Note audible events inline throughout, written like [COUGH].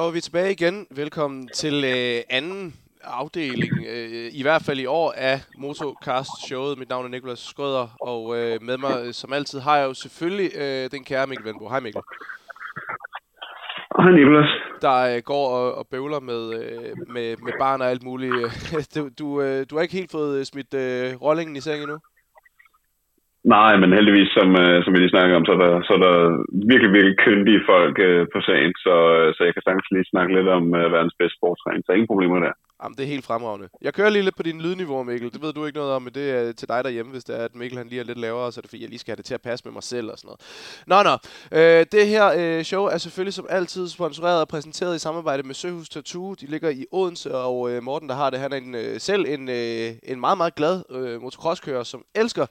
Så er vi tilbage igen. Velkommen til øh, anden afdeling, øh, i hvert fald i år, af Motocast-showet. Mit navn er Nikolas Skrøder, og øh, med mig, som altid, har jeg jo selvfølgelig øh, den kære Mikkel Vendbo. Hej Mikkel. Hej Nikolas. Der øh, går og, og bøvler med, øh, med, med barn og alt muligt. [LAUGHS] du, du, øh, du har ikke helt fået smidt øh, rollingen i seng endnu? Nej, men heldigvis, som, øh, som vi lige snakker om, så er der, så er der virkelig, virkelig kyndige folk øh, på sagen, så, øh, så jeg kan sagtens lige snakke lidt om øh, verdens bedste sportstræning, så ingen problemer der. Jamen, det er helt fremragende. Jeg kører lige lidt på din lydniveau, Mikkel. Det ved du ikke noget om, men det er til dig derhjemme, hvis det er, at Mikkel han lige er lidt lavere, så er det fordi, jeg lige skal have det til at passe med mig selv og sådan noget. Nå, nå. Øh, det her øh, show er selvfølgelig som altid sponsoreret og præsenteret i samarbejde med Søhus Tattoo. De ligger i Odense, og øh, Morten, der har det, han er en, øh, selv en, øh, en meget, meget glad øh, motocrosskører, som elsker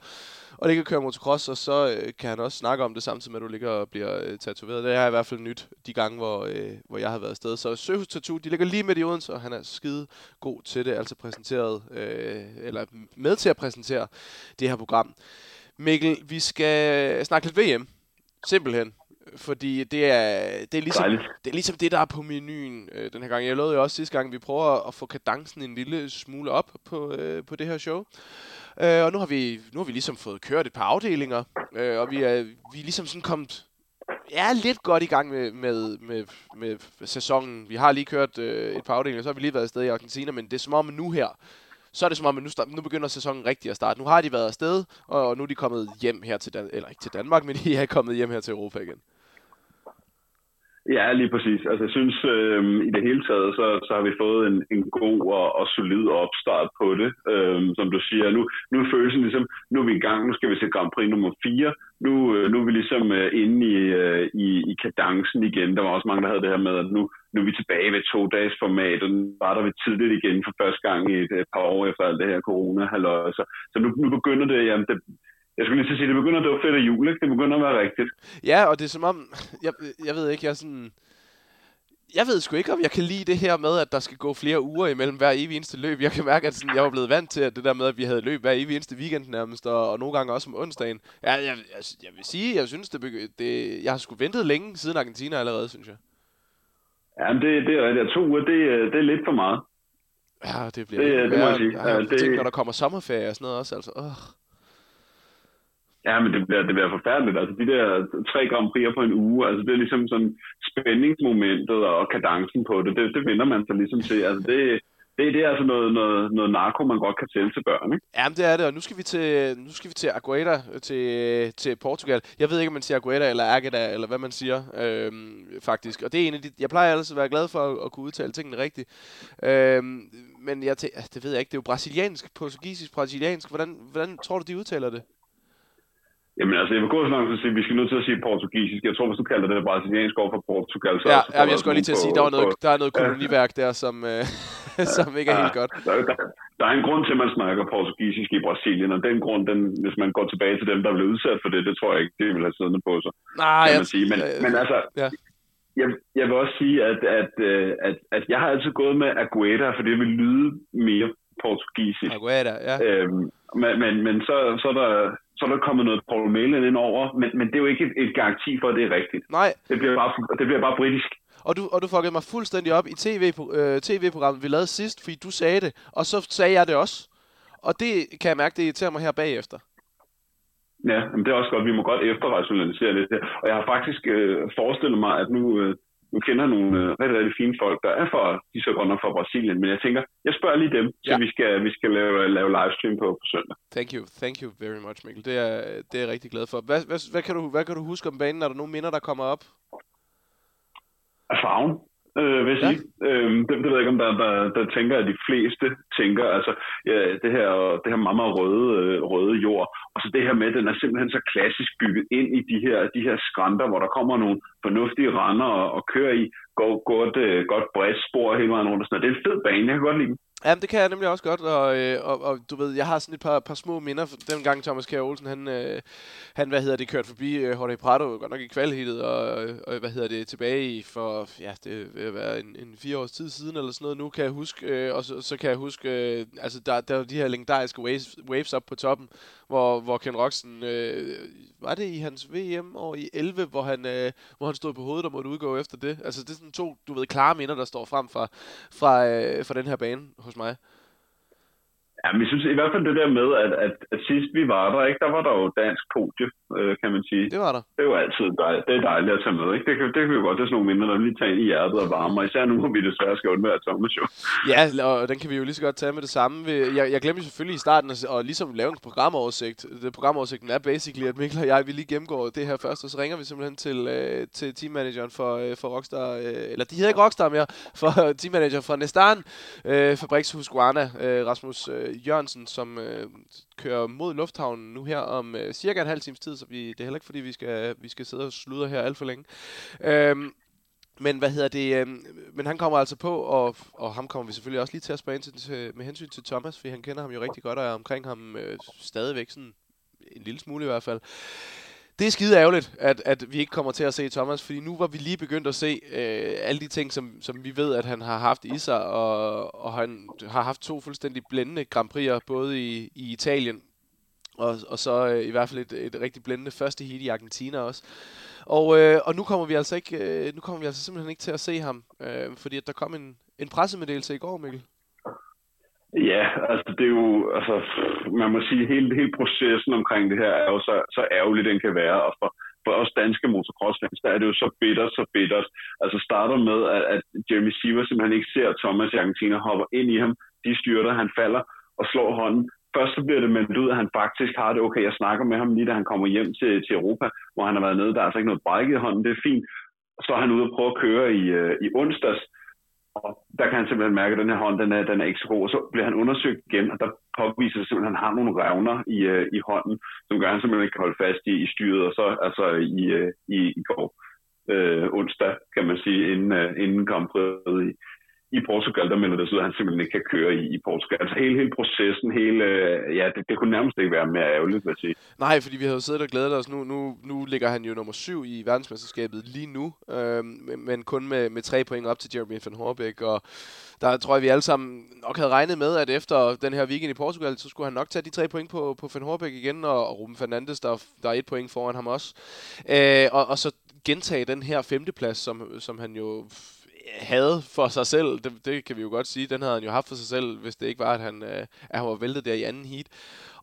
og ligger og kører motocross, og så øh, kan han også snakke om det samtidig med, at du ligger og bliver øh, tatoveret. Det er i hvert fald nyt de gange, hvor, øh, hvor jeg har været afsted. Så Søhus Tattoo, de ligger lige midt i Odense, og han er skide god til det, altså præsenteret, øh, eller med til at præsentere det her program. Mikkel, vi skal snakke lidt VM. Simpelthen. Fordi det er, det er, ligesom, det er ligesom det, der er på menuen øh, den her gang. Jeg lovede jo også sidste gang, at vi prøver at få kadencen en lille smule op på, øh, på det her show. Øh, og nu har, vi, nu har vi ligesom fået kørt et par afdelinger, øh, og vi er, vi er ligesom sådan kommet ja, lidt godt i gang med, med, med, med sæsonen. Vi har lige kørt øh, et par afdelinger, så har vi lige været afsted i Argentina, men det er som om, nu her, så er det som om, at nu, start, nu begynder sæsonen rigtig at starte. Nu har de været afsted, og nu er de kommet hjem her til, Dan- eller ikke til Danmark, men de er kommet hjem her til Europa igen. Ja, lige præcis. Altså, jeg synes, øh, i det hele taget, så, så har vi fået en, en god og, og solid opstart på det. Øh, som du siger, nu, nu er følelsen ligesom, nu er vi i gang, nu skal vi se Grand Prix nummer 4. Nu, øh, nu er vi ligesom øh, inde i, øh, i, i kadencen igen. Der var også mange, der havde det her med, at nu, nu er vi tilbage ved to dages format, og nu starter vi tidligt igen for første gang i et, et par år efter alt det her corona -halløj. Så, så nu, nu begynder det, jamen det, jeg skulle lige sige, det begynder at dukke fedt af jul, ikke? Det begynder at være rigtigt. Ja, og det er som om, jeg, jeg ved ikke, jeg er sådan... Jeg ved sgu ikke, om jeg kan lide det her med, at der skal gå flere uger imellem hver evig eneste løb. Jeg kan mærke, at sådan, jeg var blevet vant til at det der med, at vi havde løb hver evig eneste weekend nærmest, og, og nogle gange også om onsdagen. Ja, jeg, jeg, jeg vil sige, jeg synes, det, det, jeg har sgu ventet længe siden Argentina allerede, synes jeg. Ja, men det, det er rigtigt. To uger, det, det er lidt for meget. Ja, det bliver det, det, må jeg sige. Ja, jeg det... tænker, når der kommer sommerferie og sådan noget også, altså. Øh. Ja, men det bliver, det bliver forfærdeligt. Altså, de der tre Grand Prix'er på en uge, altså, det er ligesom sådan spændingsmomentet og kadencen på det, det, det vender man sig ligesom til. Altså, det, det, det er altså noget, noget, noget narko, man godt kan sælge til børn, ikke? Jamen, det er det, og nu skal vi til, nu skal vi til Agueda, til, til Portugal. Jeg ved ikke, om man siger Agueda eller Agada, eller hvad man siger, øhm, faktisk. Og det er en af de, jeg plejer altså at være glad for at, at kunne udtale tingene rigtigt. Øhm, men jeg det ved jeg ikke, det er jo brasiliansk, portugisisk, brasiliansk. Hvordan, hvordan tror du, de udtaler det? Jamen altså, jeg vil gå så langt at sige, at vi skal nødt til at sige portugisisk. Jeg tror, hvis du kalder det brasiliansk over for Portugal, så... Ja, ja jeg skulle lige til at sige, der, var noget, der er noget koloniværk der, som, øh, [LAUGHS] som ikke er ja, helt godt. Der, der, der, er en grund til, at man snakker portugisisk i Brasilien, og den grund, den, hvis man går tilbage til dem, der blev udsat for det, det tror jeg ikke, det vil have siddende på sig. Nej, jeg, sige. Men, øh, men altså, ja. jeg, jeg vil også sige, at, at, at, at, at jeg har altid gået med Agueda, for det vil lyde mere portugisisk. Agueda, ja. Øhm, men, men, men så, så er der så er der kommet noget Paul Malin ind over, men, men det er jo ikke et, et garanti for, at det er rigtigt. Nej. Det bliver bare, det bliver bare britisk. Og du, og du fuckede mig fuldstændig op i TV, øh, tv-programmet, vi lavede sidst, fordi du sagde det, og så sagde jeg det også. Og det kan jeg mærke, det irriterer mig her bagefter. Ja, men det er også godt. Vi må godt efterrationalisere lidt her. Og jeg har faktisk øh, forestillet mig, at nu, øh, nu kender nogle øh, rigtig, rigtig fine folk, der er for, de så godt nok fra Brasilien, men jeg tænker, jeg spørger lige dem, ja. så vi skal, vi skal lave, lave livestream på, på søndag. Thank you, thank you very much, Mikkel. Det er, det er jeg rigtig glad for. Hvad, hvad, hvad, kan du, hvad kan du huske om banen? Er der nogle minder, der kommer op? Af farven øh, vil jeg ja. sige. Øhm, det, det ved jeg ikke, om der, der, der tænker, at de fleste tænker, altså ja, det her, det her meget, meget røde, øh, røde jord, og så det her med, den er simpelthen så klassisk bygget ind i de her, de her skrænter, hvor der kommer nogle fornuftige render og, og kører i, går godt, øh, godt bredt spor hele vejen rundt og sådan noget. Det er en fed bane, jeg kan godt lide den. Jamen, det kan jeg nemlig også godt, og, øh, og, og du ved, jeg har sådan et par, par små minder. Den gang Thomas Kjær Olsen, han, øh, han, hvad hedder det, kørte forbi øh, Jorge Prado, godt nok i kvalhittet, og, og, hvad hedder det, tilbage i for, ja, det vil være en, en fire års tid siden, eller sådan noget nu, kan jeg huske, øh, og så, så kan jeg huske, øh, altså der, der var de her legendariske waves, waves op på toppen, hvor, hvor Ken Roxen, øh, var det i hans VM år i 11, hvor han, øh, hvor han stod på hovedet og måtte udgå efter det? Altså det er sådan to, du ved, klare minder, der står frem fra, fra, øh, fra den her bane hos mig. Ja, men jeg synes i hvert fald det der med, at, at, at sidst vi var der, ikke, der var der jo dansk podie, øh, kan man sige. Det var der. Det jo altid dejligt, det er dejligt at tage med. Ikke? Det, kan, det kan vi jo godt, det er sådan nogle minder, der lige tager ind i hjertet og varmer. Især nu, hvor vi desværre skal undvære Thomas jo. Ja, og den kan vi jo lige så godt tage med det samme. Jeg, jeg glemte selvfølgelig i starten at, at ligesom lave en programoversigt. Det programoversigten er basically, at Mikkel og jeg vi lige gennemgår det her først, og så ringer vi simpelthen til, øh, til teammanageren for, øh, for Rockstar, øh, eller de hedder ikke Rockstar mere, for [LAUGHS] teammanager fra Nestan, øh, Fabriks Husqvarna, øh, Rasmus øh, Øh, Jørgensen, som øh, kører mod lufthavnen nu her om øh, cirka en halv times tid, så vi, det er heller ikke fordi, vi skal, vi skal sidde og sludre her alt for længe. Øhm, men hvad hedder det? Øh, men han kommer altså på, og, og ham kommer vi selvfølgelig også lige til at spørge ind til, til, med hensyn til Thomas, for han kender ham jo rigtig godt, og er omkring ham øh, stadigvæk sådan en lille smule i hvert fald. Det er skide ærgerligt, at, at vi ikke kommer til at se Thomas, fordi nu var vi lige begyndt at se øh, alle de ting, som, som vi ved, at han har haft i sig, og, og han har haft to fuldstændig blændende Grand Prix'er, både i, i Italien, og, og så øh, i hvert fald et, et rigtig blændende første heat i Argentina også. Og, øh, og nu kommer vi altså ikke, øh, nu kommer vi altså simpelthen ikke til at se ham, øh, fordi at der kom en, en pressemeddelelse i går, Mikkel. Ja, altså det er jo, altså man må sige, hele, hele processen omkring det her er jo så, så ærgerlig, den kan være, og for, for os danske motocrossfans, der er det jo så bittert, så bittert. Altså starter med, at, at Jeremy Siver simpelthen ikke ser Thomas i Argentina, hopper ind i ham, de styrter, han falder og slår hånden. Først så bliver det meldt ud, at han faktisk har det okay. Jeg snakker med ham lige, da han kommer hjem til, til Europa, hvor han har været nede. Der er altså ikke noget brækket i hånden, det er fint. Så er han ude og prøve at køre i, øh, i onsdags, der kan han simpelthen mærke, at den her hånd, den er, den er ikke så god. Og så bliver han undersøgt igen, og der påviser det simpelthen, at han har nogle revner i, øh, i hånden, som gør, at han simpelthen ikke kan holde fast i, i styret. Og så altså i, øh, i, i går øh, onsdag, kan man sige, inden, øh, inden Grand i, i Portugal, der melder det så, at han simpelthen ikke kan køre i, i Portugal. Altså hele, hele processen, hele, øh, ja, det, det kunne nærmest ikke være mere ærgerligt, vil jeg sige. Nej, fordi vi havde jo siddet og glædet os. Nu, nu, nu ligger han jo nummer syv i verdensmesterskabet lige nu, øh, men kun med, med tre point op til Jeremy van Horbæk, og der tror jeg, vi alle sammen nok havde regnet med, at efter den her weekend i Portugal, så skulle han nok tage de tre point på, på Van Horbæk igen, og, og Ruben Fernandes, der, der er et point foran ham også. Øh, og, og så gentage den her femteplads, som, som han jo havde for sig selv, det, det kan vi jo godt sige, den havde han jo haft for sig selv, hvis det ikke var, at han, øh, at han var væltet der i anden heat.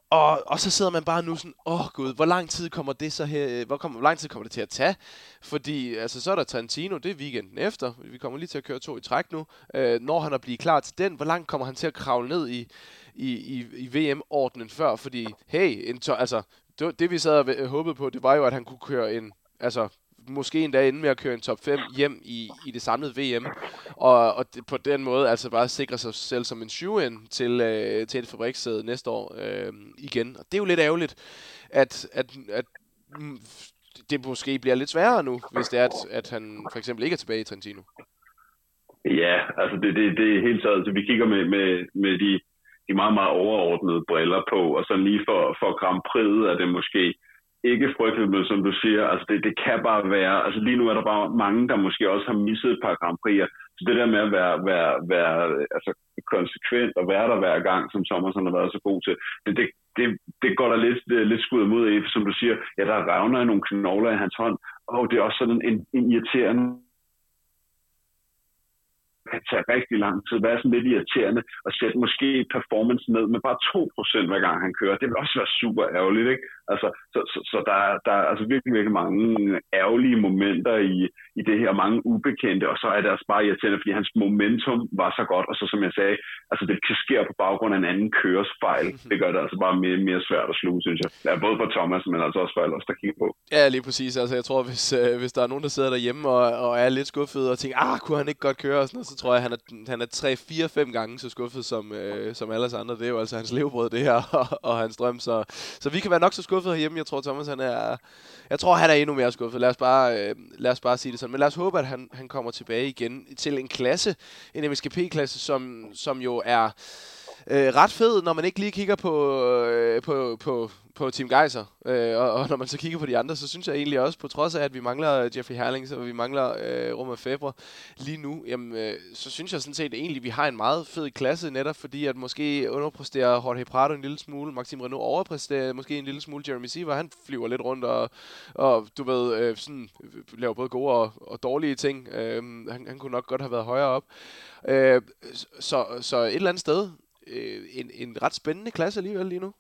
Og, og så sidder man bare nu sådan, åh oh, gud, hvor lang tid kommer det så her, øh, hvor, kommer, hvor lang tid kommer det til at tage? Fordi altså, så er der Trentino, det er weekenden efter. Vi kommer lige til at køre to i træk nu. Øh, når han er blevet klar til den, hvor langt kommer han til at kravle ned i, i, i, i VM-ordnen før? Fordi, hey, en to, altså, det, det vi sad og håbede på, det var jo, at han kunne køre en, altså måske endda ende med at køre en top 5 hjem i, i det samlede VM. Og, og det, på den måde altså bare sikre sig selv som en shoe til, øh, til et fabrikssæde næste år øh, igen. Og det er jo lidt ærgerligt, at, at, at mm, det måske bliver lidt sværere nu, hvis det er, at, at han for eksempel ikke er tilbage i Trentino. Ja, altså det, det, det er helt så, altså vi kigger med, med, med de, de meget, meget overordnede briller på, og så lige for, for Grand Prix er det måske ikke frygteligt, men som du siger, altså det, det kan bare være, altså lige nu er der bare mange, der måske også har misset et par Grand Prix'er, så det der med at være, være, være altså konsekvent og være der hver gang, som Sommersen har været så god til, det, det, det, det går der lidt, øh, lidt skud mod af, som du siger, ja, der revner nogle knogler i hans hånd, og det er også sådan en, en irriterende kan tage rigtig lang tid, være sådan lidt irriterende, og sætte måske performance ned med bare 2% hver gang han kører. Det vil også være super ærgerligt, ikke? Altså, så, så, så der, er, der er altså virkelig, virkelig mange ærgerlige momenter i, i det her, mange ubekendte, og så er det altså bare irriterende, fordi hans momentum var så godt, og så som jeg sagde, altså det kan ske på baggrund af en anden køres fejl. Det gør det altså bare mere, mere svært at sluge, synes jeg. Ja, både for Thomas, men altså også for alle os, der kigger på. Ja, lige præcis. Altså jeg tror, hvis, øh, hvis der er nogen, der sidder derhjemme og, og er lidt skuffet og tænker, ah, kunne han ikke godt køre og sådan noget, så tror jeg, han er, han er 3, 4, 5 gange så skuffet som, øh, som alle andre. Det er jo altså hans levebrød, det her, [LAUGHS] og, og hans drøm. Så, så vi kan være nok så skuffet skuffet herhjemme. Jeg tror, Thomas han er... Jeg tror, han er endnu mere skuffet. Lad os bare, øh, lad os bare sige det sådan. Men lad os håbe, at han, han kommer tilbage igen til en klasse, en MSKP-klasse, som, som jo er øh, ret fed, når man ikke lige kigger på, øh, på, på, på Team Geiser, øh, og, og når man så kigger på de andre, så synes jeg egentlig også, på trods af, at vi mangler Jeffrey Herlings, og vi mangler øh, Roma Febre lige nu, jamen, øh, så synes jeg sådan set egentlig, at vi har en meget fed klasse, netop fordi, at måske underpresterer Jorge Prado en lille smule, Maxim Renault overpræsterer måske en lille smule, Jeremy Seaver, han flyver lidt rundt, og, og du ved, øh, sådan, laver både gode og, og dårlige ting. Øh, han, han kunne nok godt have været højere op. Øh, så, så et eller andet sted, øh, en, en ret spændende klasse alligevel lige nu.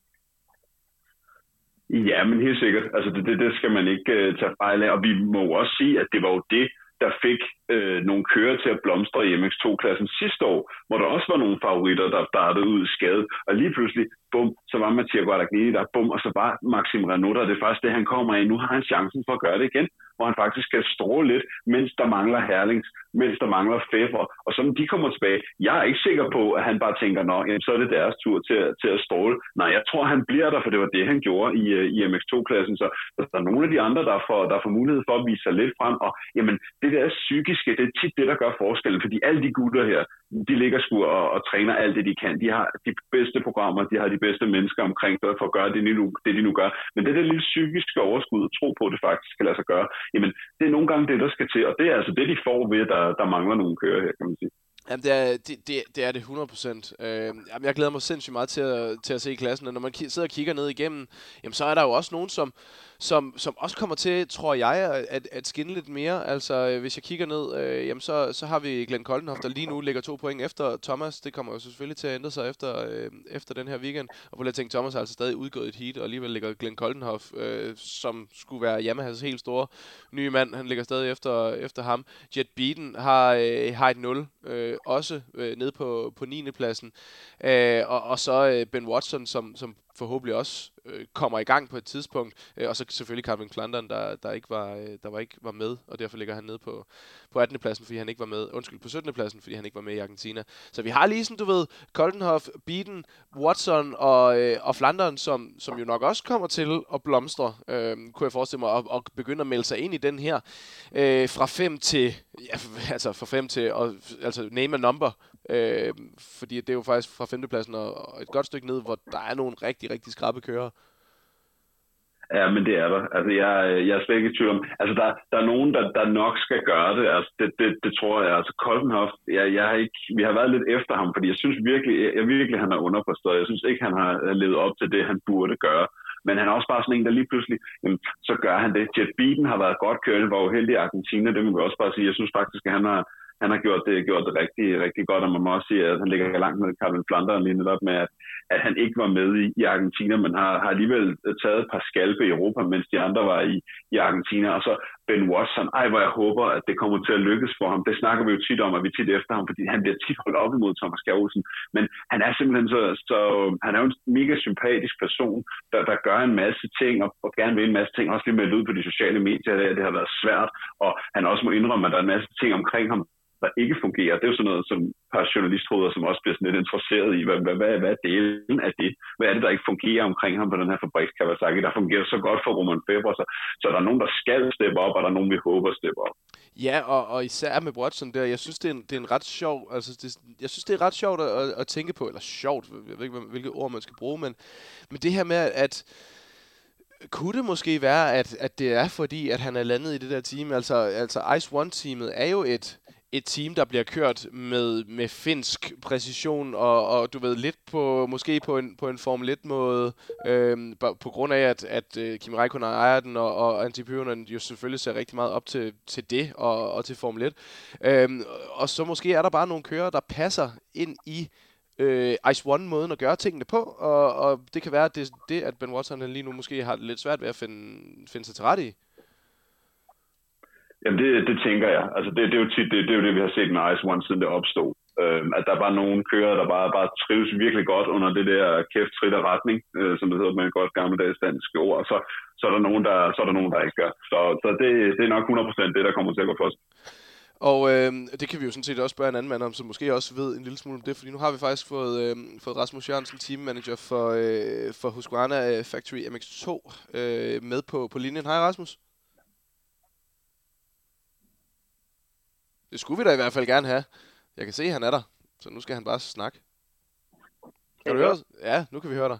Ja, men helt sikkert. Altså, det, det, det skal man ikke øh, tage fejl af. Og vi må også sige, at det var jo det, der fik øh, nogle kører til at blomstre i MX2-klassen sidste år, hvor der også var nogle favoritter, der startede ud skadet. Og lige pludselig, bum, så var Mathieu Guadagnini der, bum, og så var Maxim Renault der. Det er faktisk det, han kommer i. Nu har han chancen for at gøre det igen hvor han faktisk skal stråle lidt, mens der mangler Herlings, mens der mangler Feber. Og så når de kommer tilbage, jeg er ikke sikker på, at han bare tænker, nå, jamen, så er det deres tur til, til at stråle. Nej, jeg tror, han bliver der, for det var det, han gjorde i, øh, i MX2-klassen. Så der er nogle af de andre, der får, der får mulighed for at vise sig lidt frem. Og jamen, det der psykiske, det er tit det, der gør forskellen, fordi alle de gutter her, de ligger sgu og, og træner alt det, de kan. De har de bedste programmer, de har de bedste mennesker omkring sig for at gøre det, de nu, det, de nu gør. Men det der lille psykiske overskud, at tro på, at det faktisk kan lade sig gøre, jamen det er nogle gange det, der skal til. Og det er altså det, de får ved, at der, der mangler nogle kører her, kan man sige. Jamen, det er det, det, det, er det 100%. Øh, jamen, jeg glæder mig sindssygt meget til at, til at se klassen, og når man sidder og kigger ned igennem, jamen, så er der jo også nogen, som, som, som også kommer til, tror jeg, at, at skinne lidt mere. Altså, øh, hvis jeg kigger ned, øh, jamen, så, så har vi Glenn Koldenhoff, der lige nu ligger to point efter Thomas. Det kommer jo selvfølgelig til at ændre sig efter, øh, efter den her weekend. Og på lidt tænke, Thomas har altså stadig udgået et heat, og alligevel ligger Glenn Koldenhoff, øh, som skulle være Yamahas helt store nye mand, han ligger stadig efter, efter ham. Jet Beaton har, øh, har et 0, øh, også øh, nede på, på 9. pladsen. Øh, og, og så øh, Ben Watson, som, som forhåbentlig også øh, kommer i gang på et tidspunkt. Øh, og så selvfølgelig Calvin Klanderen, der, der ikke var øh, der var ikke var med, og derfor ligger han nede på, på 18. pladsen, fordi han ikke var med. Undskyld, på 17. pladsen, fordi han ikke var med i Argentina. Så vi har lige sådan, du ved, Koldenhoff, Beaton, Watson og, øh, og Flanderen, som, som jo nok også kommer til at blomstre, øh, kunne jeg forestille mig, og, og begynde at melde sig ind i den her. Øh, fra 5 til, ja, altså fra 5 til, og, altså name a number, Øh, fordi det er jo faktisk fra femtepladsen og, og et godt stykke ned, hvor der er nogle rigtig, rigtig skrappe kører. Ja, men det er der. Altså, jeg, jeg er slet ikke i tvivl om. Altså, der, der er nogen, der, der nok skal gøre det. Altså, det, det, det tror jeg. Altså, Koldenhoff, jeg, jeg har ikke, vi har været lidt efter ham, fordi jeg synes virkelig, jeg, jeg virkelig, han er underforstået. Jeg synes ikke, han har øh, levet op til det, han burde gøre. Men han er også bare sådan en, der lige pludselig, jamen, så gør han det. Jet Beaton har været godt kørende, var uheldig i Argentina, det må vi også bare sige. Jeg synes faktisk, at han har, han har gjort det, gjort det rigtig, rigtig godt, og man må også sige, at han ligger langt med Carmen Flanderen lige netop med, at, at han ikke var med i, i Argentina, men har, har alligevel øh, taget et par skalpe i Europa, mens de andre var i, i Argentina. Og så Ben Watson, ej hvor jeg håber, at det kommer til at lykkes for ham. Det snakker vi jo tit om, at vi tit efter ham, fordi han bliver tit holdt op imod Thomas Gavlsen. Men han er simpelthen så, så han er jo en mega sympatisk person, der, der gør en masse ting, og, og gerne vil en masse ting, også lige med ud på de sociale medier, det, det har været svært, og han også må indrømme, at der er en masse ting omkring ham, der ikke fungerer. Det er jo sådan noget, som et par journalistråder, som også bliver sådan lidt interesseret i, hvad, hvad, hvad, hvad er delen af det? Hvad er det, der ikke fungerer omkring ham på den her fabrik, Kawasaki? Der fungerer så godt for Roman Feber, så, så der er nogen, der skal steppe op, og der er nogen, vi håber steppe op. Ja, og, og især med Watson der, jeg synes, det er en, det er en ret sjov, altså det, jeg synes, det er ret sjovt at, at, at tænke på, eller sjovt, jeg ved ikke, hvilket ord man skal bruge, men, men det her med, at kunne det måske være, at, at det er fordi, at han er landet i det der team? Altså, altså Ice One-teamet er jo et, et team, der bliver kørt med, med finsk præcision, og, og du ved, lidt på, måske på en, på en Formel 1-måde, øhm, på grund af, at, at øh, Kim Räikkönen ejer den, og, og Antipyronen jo selvfølgelig ser rigtig meget op til, til det, og, og til Formel 1. Øhm, og så måske er der bare nogle kører, der passer ind i øh, Ice One-måden at gøre tingene på, og, og det kan være, at det, det, at Ben Watson lige nu måske har lidt svært ved at finde, finde sig til rette i. Jamen det, det tænker jeg. Altså det, det, er jo tit, det, det er jo det, vi har set med Ice One, siden det opstod. Øh, at der er bare nogle kører, der bare, bare trives virkelig godt under det der kæft, trit og retning, øh, som det hedder med et godt gammeldags dansk ord. Og så, så, er der nogen, der, så er der nogen, der ikke gør. Så, så det, det er nok 100% det, der kommer til at gå for Og øh, det kan vi jo sådan set også spørge en anden mand om, som måske også ved en lille smule om det, fordi nu har vi faktisk fået, øh, fået Rasmus Jørgensen, teammanager for, øh, for Husqvarna øh, Factory MX2, øh, med på, på linjen. Hej Rasmus. Det skulle vi da i hvert fald gerne have. Jeg kan se, at han er der, så nu skal han bare snakke. Kan du høre os? Ja, nu kan vi høre dig.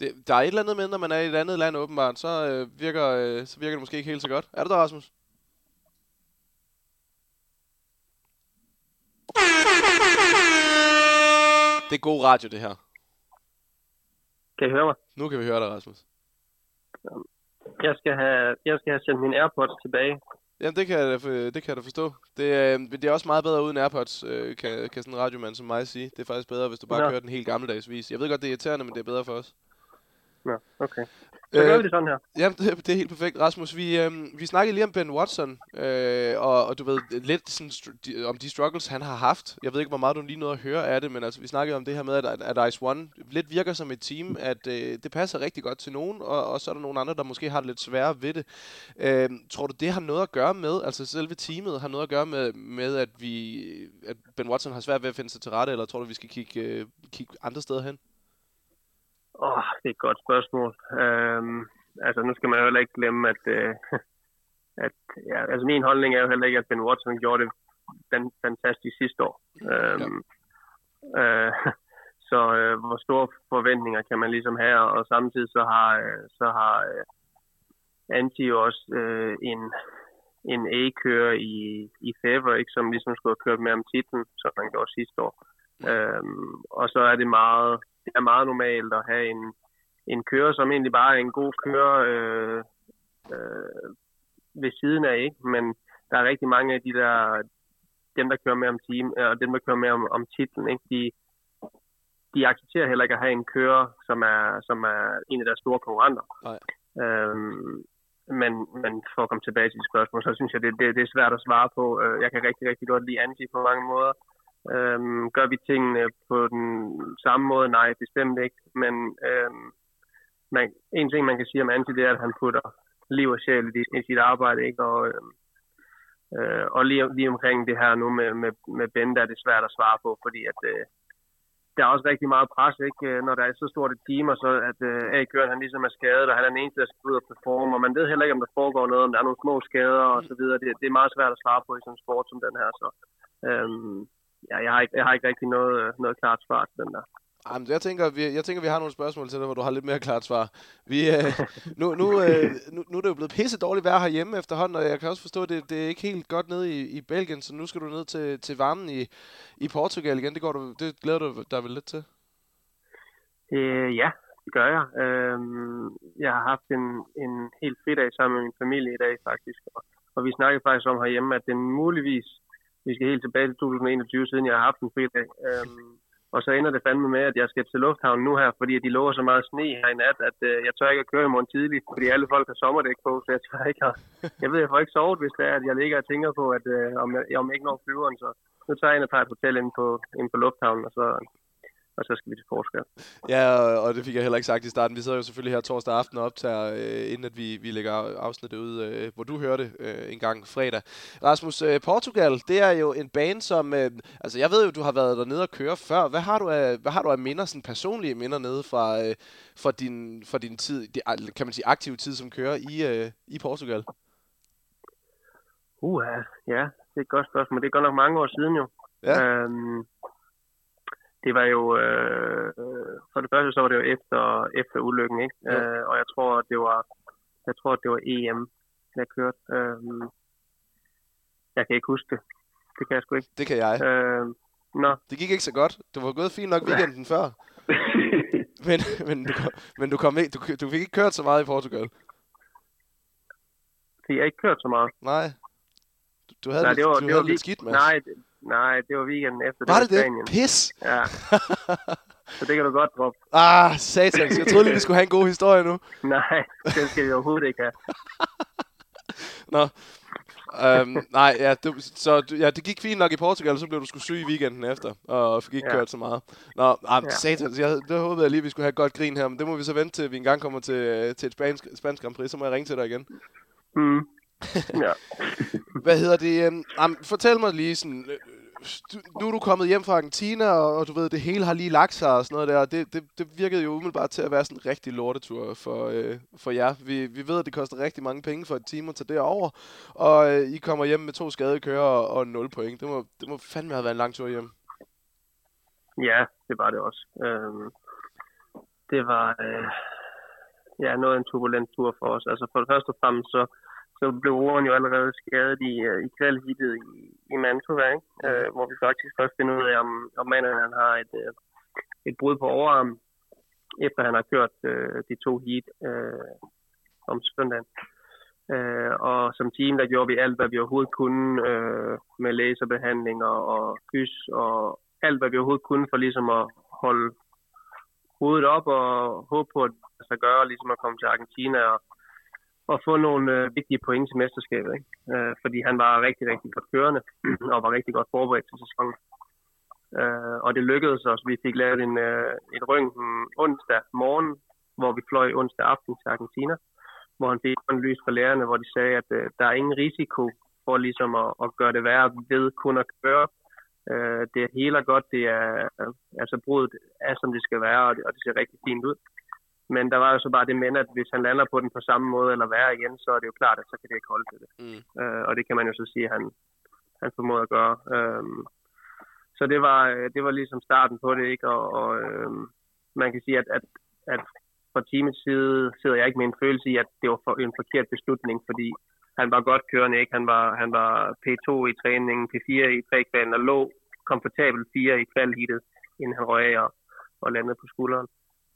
Det, der er et eller andet med, når man er i et andet land åbenbart, så, øh, virker, øh, så virker det måske ikke helt så godt. Er du der, Rasmus? Det er god radio, det her. Kan I høre mig? Nu kan vi høre dig, Rasmus. Jeg skal have, jeg skal have sendt mine AirPods tilbage. Jamen, det kan jeg da, det kan jeg da forstå. Det, øh, det er også meget bedre uden AirPods, øh, kan, kan sådan en radiomand som mig sige. Det er faktisk bedre, hvis du bare Ja. kører den helt gammeldags vis. Jeg ved godt, det er irriterende, men det er bedre for os. Nå, okay. Så gør vi det sådan her. Jamen, det, det er helt perfekt. Rasmus, vi, øh, vi snakkede lige om Ben Watson, øh, og, og du ved lidt sådan, de, om de struggles, han har haft. Jeg ved ikke, hvor meget du lige nåede at høre af det, men altså, vi snakkede om det her med, at, at Ice One lidt virker som et team, at øh, det passer rigtig godt til nogen, og, og så er der nogle andre, der måske har det lidt sværere ved det. Øh, tror du, det har noget at gøre med, altså selve teamet har noget at gøre med, med at, vi, at Ben Watson har svært ved at finde sig til rette, eller tror du, vi skal kigge, øh, kigge andre steder hen? Åh, oh, det er et godt spørgsmål. Øhm, altså, nu skal man jo heller ikke glemme, at, øh, [LAUGHS] at ja, altså min holdning er jo heller ikke, at Ben Watson gjorde det fan- fantastisk sidste år. Øhm, øh, [LAUGHS] så øh, hvor store forventninger kan man ligesom have, og samtidig så har, øh, så har øh, Anti jo også øh, en, en A-kører i, i Favor, ikke, som ligesom skulle have kørt med om titlen, som han gjorde sidste år. Øhm, og så er det meget, det er meget normalt at have en, en kører, som egentlig bare er en god kører øh, øh, ved siden af, ikke? Men der er rigtig mange af de der, dem der kører med om team, øh, og dem der kører med om, om titlen, ikke? De, de accepterer heller ikke at have en kører, som er, som er en af deres store konkurrenter. Nej. Øhm, men, men for at komme tilbage til de spørgsmål, så synes jeg, det, det, det er svært at svare på. Øh, Jeg kan rigtig, rigtig godt lide Anti på mange måder. Øhm, gør vi tingene på den samme måde? Nej, bestemt ikke. Men øhm, man, en ting, man kan sige om Antti, det er, at han putter liv og sjæl i, i sit arbejde. Ikke? Og, øhm, øh, og lige, lige omkring det her nu med, med, med Bente er det svært at svare på, fordi at, øh, der er også rigtig meget pres, ikke? Øh, når der er så stort et team, og så at øh, A-køren han ligesom er skadet, og han er den eneste, der skal ud og performe, og man ved heller ikke, om der foregår noget, om der er nogle små skader og så videre. Det, det er meget svært at svare på i sådan en sport som den her, så øhm, ja, jeg, har ikke, jeg har ikke rigtig noget, øh, noget klart svar til den der. Jamen, jeg tænker, vi, jeg tænker, vi har nogle spørgsmål til dig, hvor du har lidt mere klart svar. Vi, øh, [LAUGHS] nu, nu, øh, nu, nu er det jo blevet pisse dårligt vejr herhjemme efterhånden, og jeg kan også forstå, at det, det er ikke helt godt nede i, i Belgien, så nu skal du ned til, til varmen i, i Portugal igen. Det, går du, det glæder du dig vel lidt til? Øh, ja, det gør jeg. Øhm, jeg har haft en, en helt fridag sammen med min familie i dag faktisk, og, og vi snakkede faktisk om herhjemme, at det muligvis, vi skal helt tilbage til 2021, siden jeg har haft en fridag. Øhm, og så ender det fandme med, at jeg skal til lufthavnen nu her, fordi de lover så meget sne her i nat, at øh, jeg tør ikke at køre i morgen tidligt, fordi alle folk har sommerdæk på, så jeg tør ikke at, Jeg ved, jeg får ikke sovet, hvis det er, at jeg ligger og tænker på, at øh, om, jeg, om jeg ikke når flyveren, så nu tager jeg ind og tager et hotel ind på, ind på lufthavnen, og så, og så skal vi til Portugal. Ja, og, det fik jeg heller ikke sagt i starten. Vi sidder jo selvfølgelig her torsdag aften og optager, øh, inden at vi, vi lægger afsnittet ud, øh, hvor du hørte øh, en gang fredag. Rasmus, øh, Portugal, det er jo en bane, som... Øh, altså, jeg ved jo, du har været dernede og køre før. Hvad har du af, hvad har du af minder, sådan personlige minder nede fra, øh, fra, din, fra din tid, kan man sige, aktive tid som kører i, øh, i Portugal? Uha, ja, det er et godt spørgsmål. Det er godt nok mange år siden jo. Ja. Øhm, det var jo, øh, for det første så var det jo efter, efter ulykken, ikke? Ja. Øh, og jeg tror, det var, jeg tror, det var EM, jeg kørte. Øhm, jeg kan ikke huske det. Det kan jeg sgu ikke. Det kan jeg. Øhm, nå, Det gik ikke så godt. Det var gået fint nok [LAUGHS] weekenden før. Men, men, du, kom- men du, kom ikke, du, du fik ikke kørt så meget i Portugal. fordi jeg ikke kørt så meget. Nej. Du, du havde, Nej, lidt, det var- du det havde var lidt skidt, Mads. Nej, nej, det var weekenden efter. Var det det? Spanien. Pis! Ja, [LAUGHS] så det kan du godt droppe. Ah, satans. Jeg troede lige, vi skulle have en god historie nu. [LAUGHS] Nej, det skal vi overhovedet ikke have. [LAUGHS] Nå. Øhm, nej, ja, du, så ja, det gik fint nok i Portugal, og så blev du sgu syg i weekenden efter, og fik ikke Ja. kørt så meget. Nå, ah, ja. Satans, jeg, det håbede jeg lige, at vi skulle have et godt grin her, men det må vi så vente til, vi engang kommer til, til et spansk, spansk Grand Prix, så må jeg ringe til dig igen. Mm, ja. Hvad hedder det? Um, fortæl mig lige sådan, nu er du kommet hjem fra Argentina, og, og du ved, det hele har lige lagt sig og sådan noget der. Det, det, det virkede jo umiddelbart til at være sådan en rigtig lortetur for, øh, for jer. Vi, vi ved, at det koster rigtig mange penge for et team at tage derover, og øh, I kommer hjem med to skadede kører og, og 0 point. Det må, det må fandme have været en lang tur hjem. Ja, det var det også. Øhm, det var øh, ja, noget af en turbulent tur for os. Altså for det første og fremmest, så, så blev Roren jo allerede skadet i, øh, i kvalhittet i, i Mantova, ikke? Mm. Øh, hvor vi faktisk først finder ud af, om, om manden han har et, øh, et brud på overarm, efter han har kørt øh, de to heat øh, om søndagen. Øh, og som team, der gjorde vi alt, hvad vi overhovedet kunne øh, med laserbehandlinger og fys og alt, hvad vi overhovedet kunne for ligesom at holde hovedet op og håbe på, at det skal gøre, ligesom at komme til Argentina og, og få nogle øh, vigtige point til mesterskabet. Ikke? Øh, fordi han var rigtig, rigtig godt kørende [CLEARS THROAT] og var rigtig godt forberedt til sæsonen. Øh, og det lykkedes os. Vi fik lavet en, øh, en røntgen onsdag morgen, hvor vi fløj onsdag aften til Argentina, hvor han fik en lys fra lærerne, hvor de sagde, at øh, der er ingen risiko for ligesom at, at gøre det værre ved kun at køre Øh, det heler godt, det er, øh, altså brudet er som det skal være, og det, og det ser rigtig fint ud. Men der var jo så bare det men, at hvis han lander på den på samme måde eller værre igen, så er det jo klart, at så kan det ikke holde til det. Mm. Øh, og det kan man jo så sige, at han, han formåede at gøre. Øh, så det var, øh, det var ligesom starten på det, ikke? Og, og øh, man kan sige, at, at, at fra teamets side sidder jeg ikke med en følelse i, at det var for, en forkert beslutning, fordi han var godt kørende, ikke? Han var, han var P2 i træningen, P4 i trækvalen og lå komfortabelt 4 i kvalheatet, inden han røg af og, og landede på skulderen.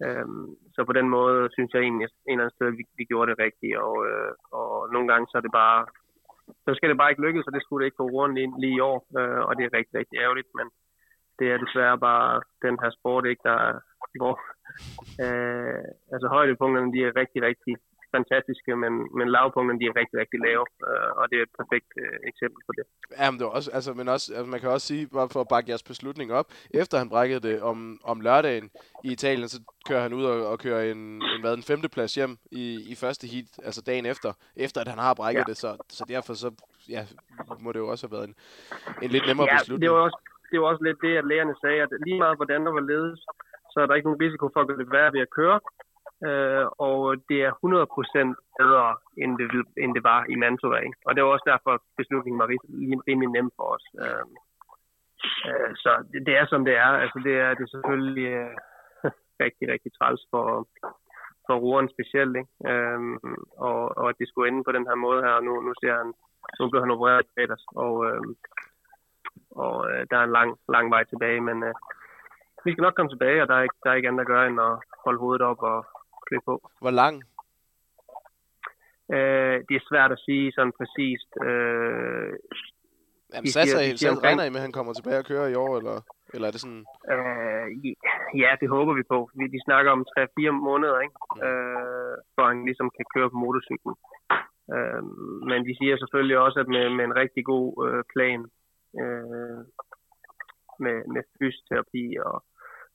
Øhm, så på den måde synes jeg egentlig, at en eller anden sted, vi, vi gjorde det rigtigt, og, øh, og nogle gange så er det bare, så skal det bare ikke lykkes, og det skulle det ikke på rundt lige, lige i år, øh, og det er rigtig, rigtig ærgerligt, men det er desværre bare den her sport, ikke, der, hvor øh, altså højdepunkterne, de er rigtig, rigtig fantastiske, men, men lavpunkterne de er rigtig, rigtig lave, øh, og det er et perfekt øh, eksempel på det. Ja, men, det var også, altså, men også, altså, man kan også sige, bare for at bakke jeres beslutning op, efter han brækkede det om, om lørdagen i Italien, så kører han ud og, og kører en, en, hvad, en femteplads hjem i, i første heat, altså dagen efter, efter at han har brækket ja. det, så, så derfor så, ja, må det jo også have været en, en lidt nemmere ja, beslutning. det var også det var også lidt det, at lægerne sagde, at lige meget hvordan der var ledes, så er der ikke nogen risiko for at gøre det værre ved at køre øh, og det er 100% bedre, end det, end det var i Mantova. Ikke? Og det var også derfor, at beslutningen var rimelig nem for os. Øh, øh, så det, det er, som det er. Altså, det er, det er selvfølgelig øh, [LAUGHS] rigtig, rigtig træls for, for roeren specielt. Ikke? Øh, og, og at det skulle ende på den her måde her, og nu, nu ser han, nu blev han opereret i fredags, og, øh, og øh, der er en lang, lang vej tilbage, men øh, vi skal nok komme tilbage, og der er ikke, der er ikke andet at gøre end at holde hovedet op og, klædt på. Hvor lang? Øh, det er svært at sige sådan præcist. Øh, Jamen, satser I, så regner I med, at han kommer tilbage og kører i år, eller, eller er det sådan? Øh, ja, det håber vi på. Vi, de snakker om 3-4 måneder, ikke? Ja. Øh, for han ligesom kan køre på motorcyklen. Øh, men de siger selvfølgelig også, at med, med en rigtig god øh, plan, øh, med, med fysioterapi og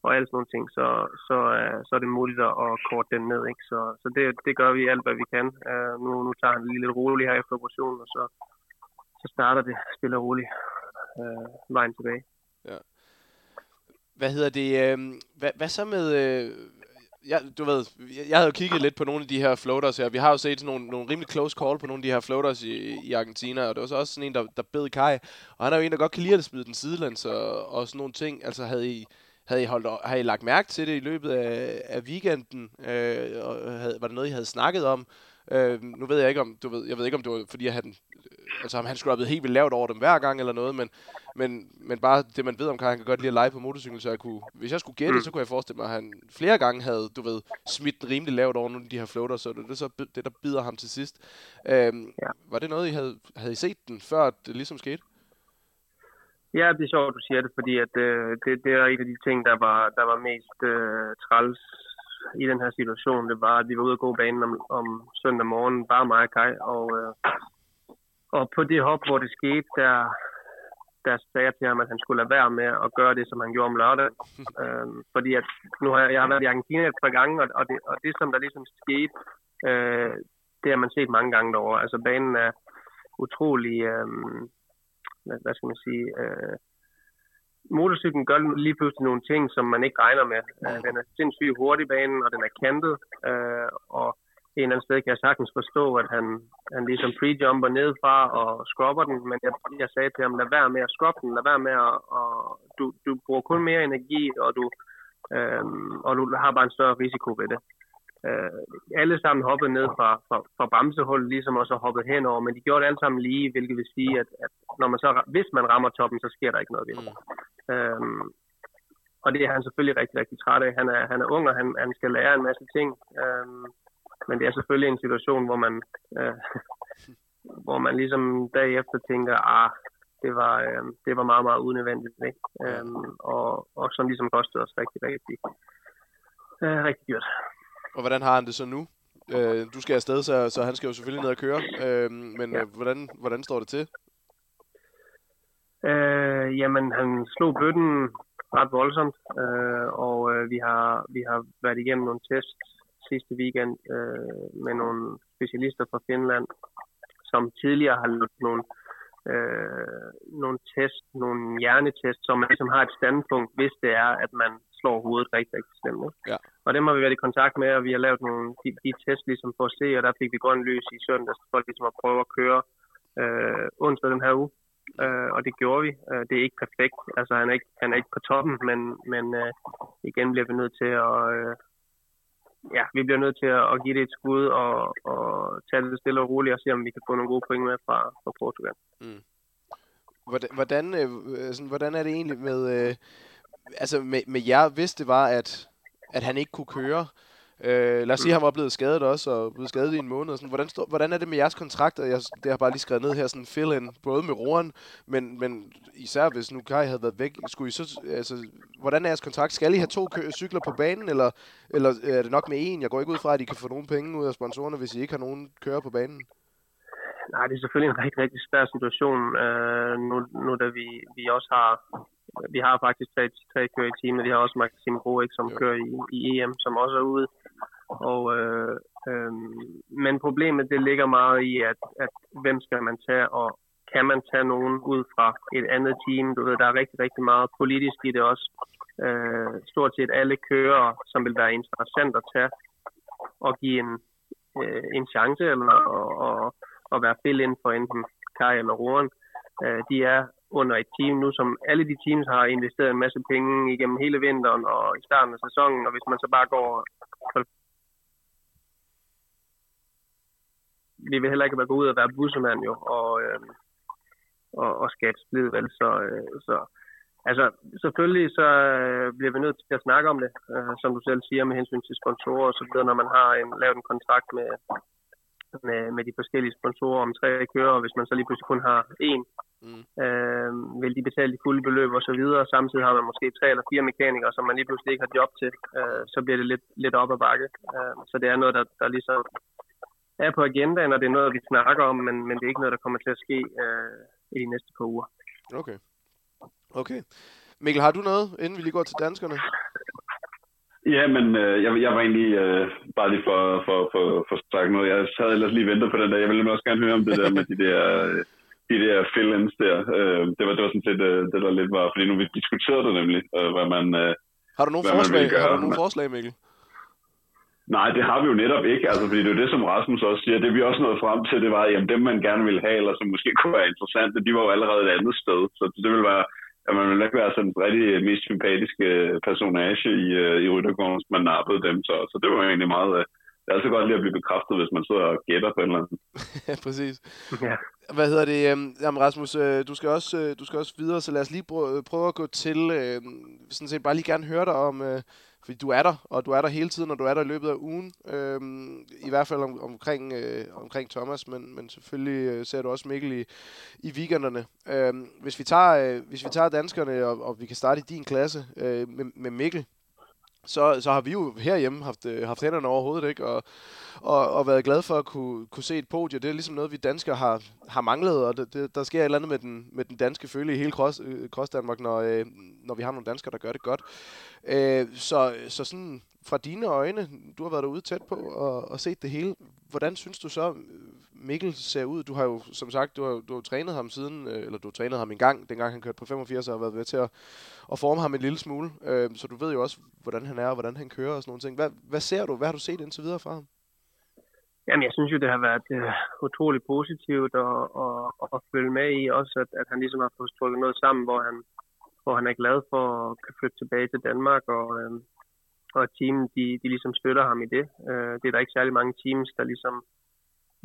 og alle sådan nogle ting, så, så, øh, så er det muligt at korte den ned. Ikke? Så, så det, det gør vi alt, hvad vi kan. Uh, nu, nu tager han lige lidt roligt her efter operationen, og så, så starter det stille og roligt uh, vejen tilbage. Ja. Hvad hedder det? Øh, hvad, hvad så med... Øh, jeg, du ved, jeg havde jo kigget lidt på nogle af de her floaters her. Vi har jo set sådan nogle, nogle rimelig close call på nogle af de her floaters i, i Argentina, og det var så også sådan en, der, der bed Kai. Og han er jo en, der godt kan lide at smide den sidelands og, og sådan nogle ting. Altså havde I, havde I, holdt, havde I lagt mærke til det i løbet af, af weekenden? Øh, og havde, var det noget, I havde snakket om? Øh, nu ved jeg ikke om, du ved, jeg ved ikke om det var fordi, han, altså om han scrubbede helt vildt lavt over dem hver gang eller noget, men, men, men bare det man ved om, kan han kan godt lide at lege på motorcykel, så jeg kunne, hvis jeg skulle gætte, mm. så kunne jeg forestille mig, at han flere gange havde, du ved, smidt den rimelig lavt over nogle af de her floater, så det er så det, der bider ham til sidst. Øh, ja. Var det noget, I havde, havde I set den, før det ligesom skete? Ja, det er sjovt, du siger det, fordi at, øh, det, det er en af de ting, der var, der var mest øh, træls i den her situation. Det var, at vi var ude at gå banen om, om søndag morgen, bare mig og Kai, og, øh, og på det hop, hvor det skete, der, der sagde jeg til ham, at han skulle lade være med at gøre det, som han gjorde om lørdag. [LAUGHS] øh, fordi at nu har jeg, jeg har været i Argentina et par gange, og, og, det, og det, som der ligesom skete, øh, det har man set mange gange derovre. Altså banen er utrolig, øh, hvad, skal man sige, øh, motorcyklen gør lige pludselig nogle ting, som man ikke regner med. Øh, den er sindssygt hurtig banen, og den er kantet, øh, og en eller anden sted kan jeg sagtens forstå, at han, han ligesom prejumper nedfra og skubber den, men jeg, jeg sagde til ham, lad være med at skubbe den, lad være med at, og du, du bruger kun mere energi, og du, øhm, og du har bare en større risiko ved det. Øh, alle sammen hoppede ned fra, fra, fra bremsehullet, ligesom også hoppet henover, men de gjorde det alle sammen lige, hvilket vil sige, at, at når man så, hvis man rammer toppen, så sker der ikke noget ved det. Mm. Øhm, og det er han selvfølgelig rigtig, rigtig træt af. Han er, han er ung, og han, han skal lære en masse ting. Øhm, men det er selvfølgelig en situation, hvor man, øh, [LAUGHS] hvor man ligesom bagefter tænker, ah, det var, øh, det var meget, meget unødvendigt. Ikke? Øhm, og, og som ligesom kostede os rigtig, rigtig, øh, rigtig dyrt. Og hvordan har han det så nu? Øh, du skal afsted, så, så han skal jo selvfølgelig ned og køre. Øh, men ja. øh, hvordan, hvordan står det til? Øh, jamen, han slog bøtten ret voldsomt, øh, og øh, vi, har, vi har været igennem nogle tests sidste weekend øh, med nogle specialister fra Finland, som tidligere har lavet nogle, øh, nogle test, nogle hjernetest, som man ligesom har et standpunkt, hvis det er, at man slår hovedet rigtig, rigtig slemt. Ja. Og dem har vi været i kontakt med, og vi har lavet nogle, de, de test ligesom for at se, og der fik vi grøn lys i søndags, for ligesom at prøve at køre øh, onsdag den her uge. Øh, og det gjorde vi. Øh, det er ikke perfekt. Altså, han er ikke, han er ikke på toppen, men, men øh, igen bliver vi nødt til at, øh, ja, vi bliver nødt til at, give det et skud og, og tage det stille og roligt og se, om vi kan få nogle gode point med fra, fra Portugal. Mm. Hvordan, hvordan, øh, sådan, hvordan er det egentlig med, øh, altså med, med jer, hvis det var, at, at han ikke kunne køre? Øh, lad os sige, at han var blevet skadet også, og blevet skadet i en måned. Og sådan. Hvordan, stå, hvordan er det med jeres kontrakt? Jeg, det har bare lige skrevet ned her, sådan fill in, både med roeren, men, men især hvis nu Kai havde været væk, skulle I så, altså, hvordan er jeres kontrakt? Skal I have to kø- cykler på banen, eller, eller er det nok med en? Jeg går ikke ud fra, at I kan få nogle penge ud af sponsorerne, hvis I ikke har nogen kører på banen. Nej, det er selvfølgelig en rigtig, rigtig svær situation, øh, nu, nu da vi, vi også har vi har faktisk tre, tre kører i teamet. Vi har også Maxim Groik, som jo. kører i, i EM, som også er ude. Og, øh, øh, men problemet det ligger meget i, at, at hvem skal man tage, og kan man tage nogen ud fra et andet team? Du ved, der er rigtig, rigtig meget politisk i det også. Øh, stort set alle kører, som vil være interessant at tage og give en, øh, en chance eller og, og, og være fill ind for enten Kai eller Roren. Øh, de er under et team nu, som alle de teams har investeret en masse penge igennem hele vinteren og i starten af sæsonen, og hvis man så bare går vi vil heller ikke være gå ud og være bussemand jo, og, øh, og, og skabe splid, vel? Så, øh, så altså, selvfølgelig så øh, bliver vi nødt til at snakke om det, øh, som du selv siger, med hensyn til sponsorer og så videre, når man har en, lavet en kontrakt med, med, med de forskellige sponsorer om tre kører, og hvis man så lige pludselig kun har én, mm. øh, vil de betale de fulde beløb og så videre. Samtidig har man måske tre eller fire mekanikere, som man lige pludselig ikke har job til, øh, så bliver det lidt, lidt op ad bakke. Øh, så det er noget, der, der ligesom er på agendaen, og det er noget, vi snakker om, men, men det er ikke noget, der kommer til at ske øh, i de næste par uger. Okay. Okay. Mikkel, har du noget, inden vi lige går til danskerne? Ja, men øh, jeg, jeg var egentlig øh, bare lige for, for, for, for sagt noget. Jeg havde ellers lige ventet på den der. Jeg ville også gerne høre om det der med de der, de der fill-ins der. Øh, det, var, det var sådan set øh, det, der lidt var, fordi nu vi diskuterede det nemlig, øh, hvad man øh, Har du nogle forslag, har du nogle forslag Mikkel? Nej, det har vi jo netop ikke, altså, fordi det er jo det, som Rasmus også siger. Det vi også nåede frem til, det var, at dem, man gerne ville have, eller som måske [LAUGHS] kunne være interessante, de var jo allerede et andet sted. Så det vil være, at man ville ikke være sådan en rigtig mest sympatiske personage i, øh, i Ryttergården, hvis man nappede dem. Så, så det var egentlig meget... Øh, det er altid godt lige at blive bekræftet, hvis man sidder og gætter på en eller anden. [LAUGHS] ja, præcis. Ja. Hvad hedder det? Øhm, jamen Rasmus, øh, du skal, også, du skal også videre, så lad os lige prøve at gå til, sådan set bare lige gerne høre dig om, fordi du er der, og du er der hele tiden, og du er der i løbet af ugen. Øhm, I hvert fald om, omkring, øh, omkring Thomas, men, men selvfølgelig øh, ser du også Mikkel i, i weekenderne. Øhm, hvis, vi tager, øh, hvis vi tager danskerne, og, og vi kan starte i din klasse øh, med, med Mikkel, så, så har vi jo herhjemme haft, øh, haft hænderne over hovedet, ikke? Og, og, og været glade for at kunne, kunne se et podie. Det er ligesom noget, vi danskere har, har manglet, og det, det, der sker et eller andet med den, med den danske følge i hele cross, øh, cross Danmark, når, øh, når vi har nogle danskere, der gør det godt. Øh, så, så sådan fra dine øjne, du har været derude tæt på og, og set det hele hvordan synes du så, øh, Mikkel ser ud? Du har jo, som sagt, du har, du har trænet ham siden, øh, eller du har trænet ham en gang, dengang han kørte på 85, og har været ved til at, at forme ham en lille smule. Øh, så du ved jo også, hvordan han er, og hvordan han kører og sådan nogle ting. Hvad, hvad ser du? Hvad har du set indtil videre fra ham? Jamen, jeg synes jo, det har været øh, utroligt positivt at, at, at følge med i. Også at, at han ligesom har fået trukket noget sammen, hvor han, hvor han er glad for at kan flytte tilbage til Danmark, og, øh, for at teamet, de, de ligesom støtter ham i det. Øh, det er der ikke særlig mange teams, der ligesom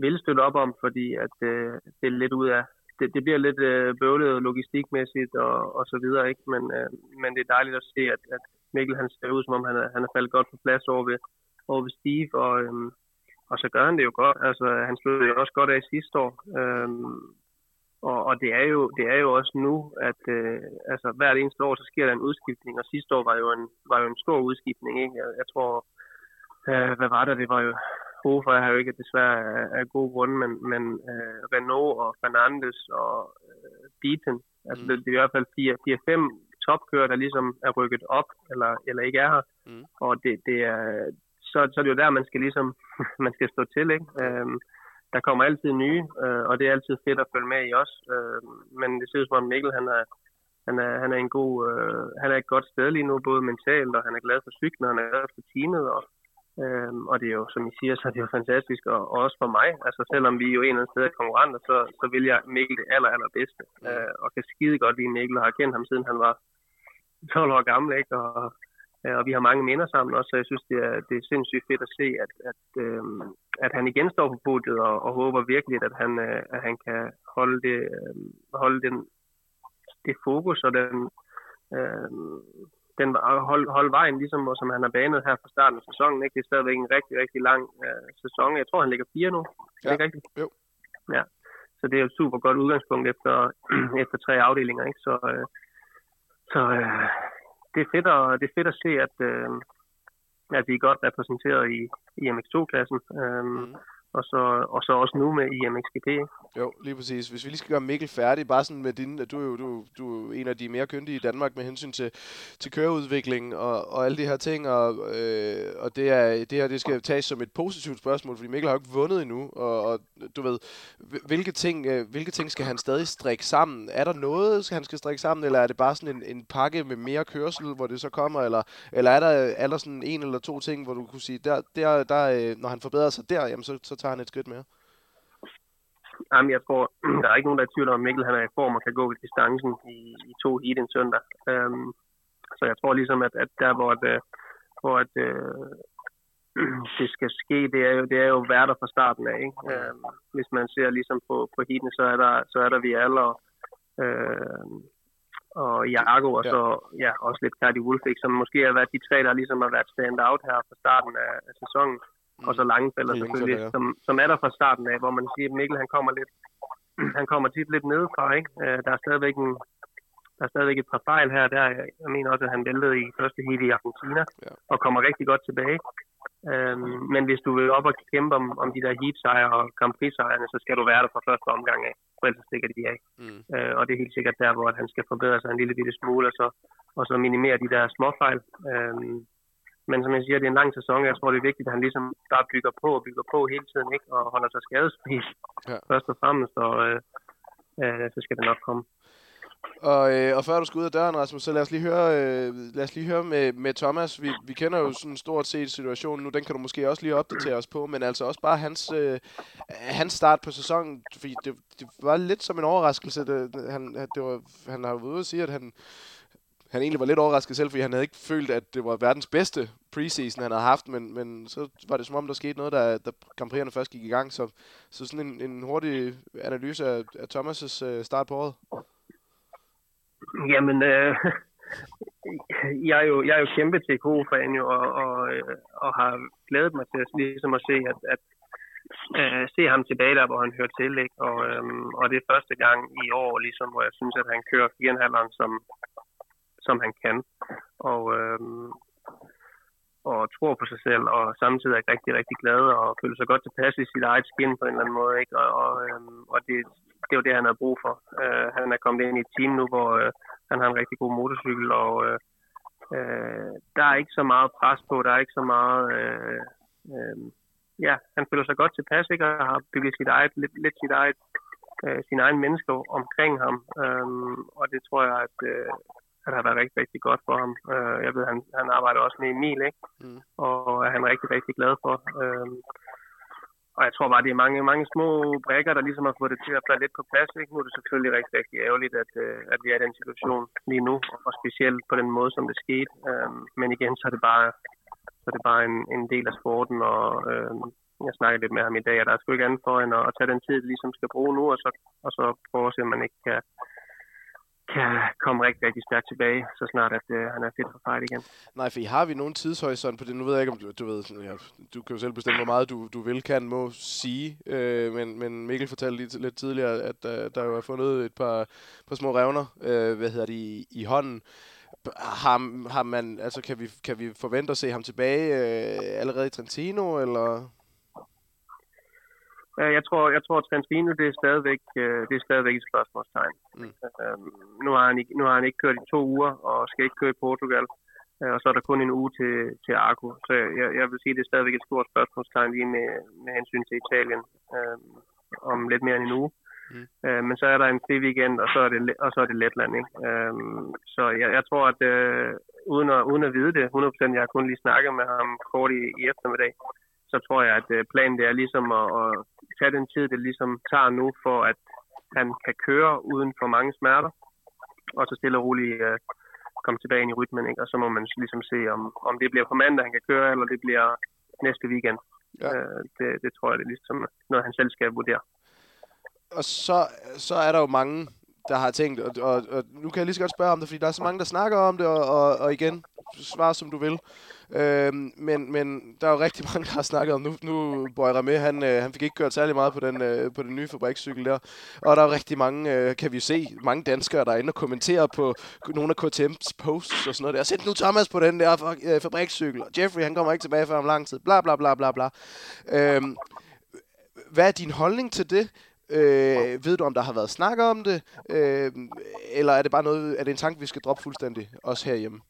vil støtte op om, fordi at øh, det er lidt ud af, det, det bliver lidt øh, bøvlet logistikmæssigt og, og så videre, ikke? Men, øh, men det er dejligt at se, at, at Mikkel han ser ud, som om han er, han er faldet godt på plads over ved, over ved Steve, og, øh, og så gør han det jo godt. Altså, han sluttede jo også godt af sidste år. øh, og, og det, er jo, det er jo også nu, at øh, altså, hvert eneste år, så sker der en udskiftning, og sidste år var jo en, var jo en stor udskiftning. Ikke? Jeg, jeg tror, øh, hvad var det? Det var jo Hofer har jo ikke desværre af, af gode grunde, men, men øh, Renault og Fernandes og øh, Beaton, altså mm. det, det er i hvert fald fire, fire fem topkører, der ligesom er rykket op, eller, eller ikke er her. Mm. Og det, det, er, så, så er det jo der, man skal ligesom, [LAUGHS] man skal stå til, ikke? Øhm, der kommer altid nye, øh, og det er altid fedt at følge med i os. Øh, men det ser ud som om Mikkel, han er, han er, han er en god, øh, han er et godt sted lige nu, både mentalt, og han er glad for cyklen, og han er glad for teamet, og, øh, og det er jo, som I siger, så er det jo fantastisk, og, og også for mig. Altså selvom vi er jo en eller anden sted er konkurrenter, så, så vil jeg Mikkel det aller, allerbedste, øh, og kan skide godt lide Mikkel, og har kendt ham siden han var 12 år gammel, ikke? Og, og vi har mange minder sammen også, så jeg synes, det er, det er sindssygt fedt at se, at, at, øh, at han igen står på podiet, og, og håber virkelig, at han, øh, at han kan holde, det, øh, holde den, det fokus og den, øh, den hold, holde vejen, ligesom som han har banet her fra starten af sæsonen. Ikke? Det er stadigvæk en rigtig, rigtig lang øh, sæson. Jeg tror, han ligger fire nu. Ja. Er det ikke rigtigt? Jo. Ja. Så det er jo et super godt udgangspunkt efter, [CLEARS THROAT] efter tre afdelinger. Ikke? Så, øh, så øh, det, er fedt at, det er fedt at se, at, øh, at vi er godt repræsenteret i, i MX2-klassen. Øh, mm og så, og så også nu med IMXGP. Jo, lige præcis. Hvis vi lige skal gøre Mikkel færdig, bare sådan med din, du er jo du, du er en af de mere kyndige i Danmark med hensyn til, til køreudvikling og, og alle de her ting, og, øh, og det, er, det her det skal tages som et positivt spørgsmål, fordi Mikkel har jo ikke vundet endnu, og, og du ved, hvilke ting, øh, hvilke ting skal han stadig strikke sammen? Er der noget, han skal strikke sammen, eller er det bare sådan en, en pakke med mere kørsel, hvor det så kommer, eller, eller er der, er der sådan en eller to ting, hvor du kunne sige, der, der, der, øh, når han forbedrer sig der, jamen så, så tager han et skridt mere? Jamen, jeg tror, [CLEARS THROAT] der er ikke nogen, der er i tvivl om, at Mikkel han er i form og kan gå ved distancen i, i to heat en søndag. Um, så jeg tror ligesom, at, at der, hvor, at, øh, hvor at, uh, [CLEARS THROAT] det skal ske, det er jo, det er jo værter fra starten af. Ikke? Um, hvis man ser ligesom på, på heaten, så er der, så er der vi alle og, uh, og Jago, og så ja, også lidt Cardi Wolfik, som måske har været de tre, der ligesom har været stand out her fra starten af, af sæsonen og så Langfeller selvfølgelig, ja. som, som er der fra starten af, hvor man siger, at Mikkel han kommer lidt, [CLEARS THROAT] han kommer tit lidt nedefra, ikke? Øh, der er stadigvæk en, der er stadigvæk et par fejl her der. Jeg mener også, at han væltede i første heat i Argentina, ja. og kommer rigtig godt tilbage. Øhm, men hvis du vil op og kæmpe om, om de der heat sejre og Grand Prix så skal du være der fra første omgang af. For ellers stikker de af. Mm. Øh, og det er helt sikkert der, hvor han skal forbedre sig en lille bitte smule, og så, og så minimere de der småfejl. Øhm, men som jeg siger, det er en lang sæson. Jeg tror, det er vigtigt, at han ligesom bare bygger på og bygger på hele tiden, ikke? og holder sig skadesfri ja. først og fremmest, og øh, øh, så skal det nok komme. Og, øh, og før du skal ud af døren, Rasmus, så lad os lige høre, øh, lad os lige høre med, med Thomas. Vi, vi kender jo sådan stort set situationen nu, den kan du måske også lige opdatere os på, men altså også bare hans, øh, hans start på sæsonen, fordi det, det var lidt som en overraskelse. Det, han, det var, han har jo ude at sige, at han, han egentlig var lidt overrasket selv, fordi han havde ikke følt, at det var verdens bedste preseason, han havde haft, men, men så var det som om, der skete noget, da, da Grand Prix'erne først gik i gang. Så, så sådan en, en hurtig analyse af, af Thomas' uh, start på året. Jamen, øh, [LAUGHS] jeg, er jo, jeg er jo kæmpe TK-fan jo, og, og, øh, og har glædet mig til at, ligesom at se, at, at øh, se ham tilbage der, hvor han hører til. Ikke? Og, øhm, og det er første gang i år, ligesom, hvor jeg synes, at han kører 4,5'eren som, som han kan. Og, øh, og tror på sig selv, og samtidig er rigtig, rigtig glad og føler sig godt tilpas i sit eget skin på en eller anden måde. Ikke? Og, og, øh, og det, det er jo det, han har brug for. Øh, han er kommet ind i et team nu, hvor øh, han har en rigtig god motorcykel, og øh, øh, der er ikke så meget pres på, der er ikke så meget... Øh, øh, ja, han føler sig godt tilpas, ikke? og har bygget sit eget, lidt, lidt sit eget, øh, sin egen mennesker omkring ham. Øhm, og det tror jeg, at, øh, at har været rigtig, rigtig godt for ham. Øh, jeg ved, han, han arbejder også med Emil, ikke? Mm. og er han rigtig, rigtig glad for. Øhm, og jeg tror bare, det er mange, mange små brækker, der ligesom har fået det til at falde lidt på plads. Ikke? Nu er det selvfølgelig rigtig, rigtig ærgerligt, at, øh, at vi er i den situation lige nu, og specielt på den måde, som det skete. Øhm, men igen, så er det bare, så er det bare en, en del af sporten, og øh, jeg snakkede lidt med ham i dag, og der er sgu ikke andet for end at, at tage den tid, det ligesom skal bruge nu, og så, og så prøve at se, om man ikke kan, kan komme rigtig, rigtig stærkt tilbage, så snart at øh, han er fedt for fight igen. Nej, for har vi nogen tidshorisont på det? Nu ved jeg ikke, om du, du ved, ja, du kan jo selv bestemme, hvor meget du, du vil, kan, må sige, øh, men, men Mikkel fortalte lige lidt tidligere, at øh, der jo er fundet et par, par små revner, øh, hvad hedder de, i, i hånden. Har, har man, altså kan vi, kan vi forvente at se ham tilbage øh, allerede i Trentino, eller? Jeg tror, jeg tror at Trentino, det er stadigvæk, øh, det er stadigvæk et spørgsmålstegn. Mm. Øhm, nu, har han ikke, nu har han ikke kørt i to uger, og skal ikke køre i Portugal. Øh, og så er der kun en uge til, til Arco. Så jeg, jeg vil sige, at det er stadigvæk et stort spørgsmålstegn lige med, med hensyn til Italien øh, om lidt mere end en uge. Mm. Øh, men så er der en fri weekend, og så er det, og så er det Letland. Ikke? Øh, så jeg, jeg tror, at øh, uden, at, uden at vide det 100%, jeg har kun lige snakket med ham kort i, i eftermiddag, så tror jeg, at øh, planen det er ligesom at, at tage den tid, det ligesom tager nu, for at han kan køre uden for mange smerter, og så stille og roligt uh, komme tilbage ind i rytmen, ikke? og så må man ligesom se, om, om det bliver på mandag, han kan køre, eller det bliver næste weekend. Ja. Uh, det, det tror jeg, det er ligesom noget, han selv skal vurdere. Og så, så er der jo mange, der har tænkt, og, og, og nu kan jeg lige så godt spørge om det, fordi der er så mange, der snakker om det, og, og, og igen, svar som du vil. Øh, men, men der er jo rigtig mange, der har snakket om, nu, nu Bøjre med, han, øh, han fik ikke kørt særlig meget på den, øh, på den nye fabrikscykel der. Og der er jo rigtig mange, øh, kan vi se, mange danskere, der er inde og kommenterer på nogle af KTM's posts og sådan noget der. Sæt nu Thomas på den der øh, fabrikscykel, og Jeffrey, han kommer ikke tilbage før om lang tid, bla bla bla bla bla. Øh, hvad er din holdning til det? Øh, ved du, om der har været snak om det? Øh, eller er det bare noget, er det en tanke, vi skal droppe fuldstændig, også herhjemme?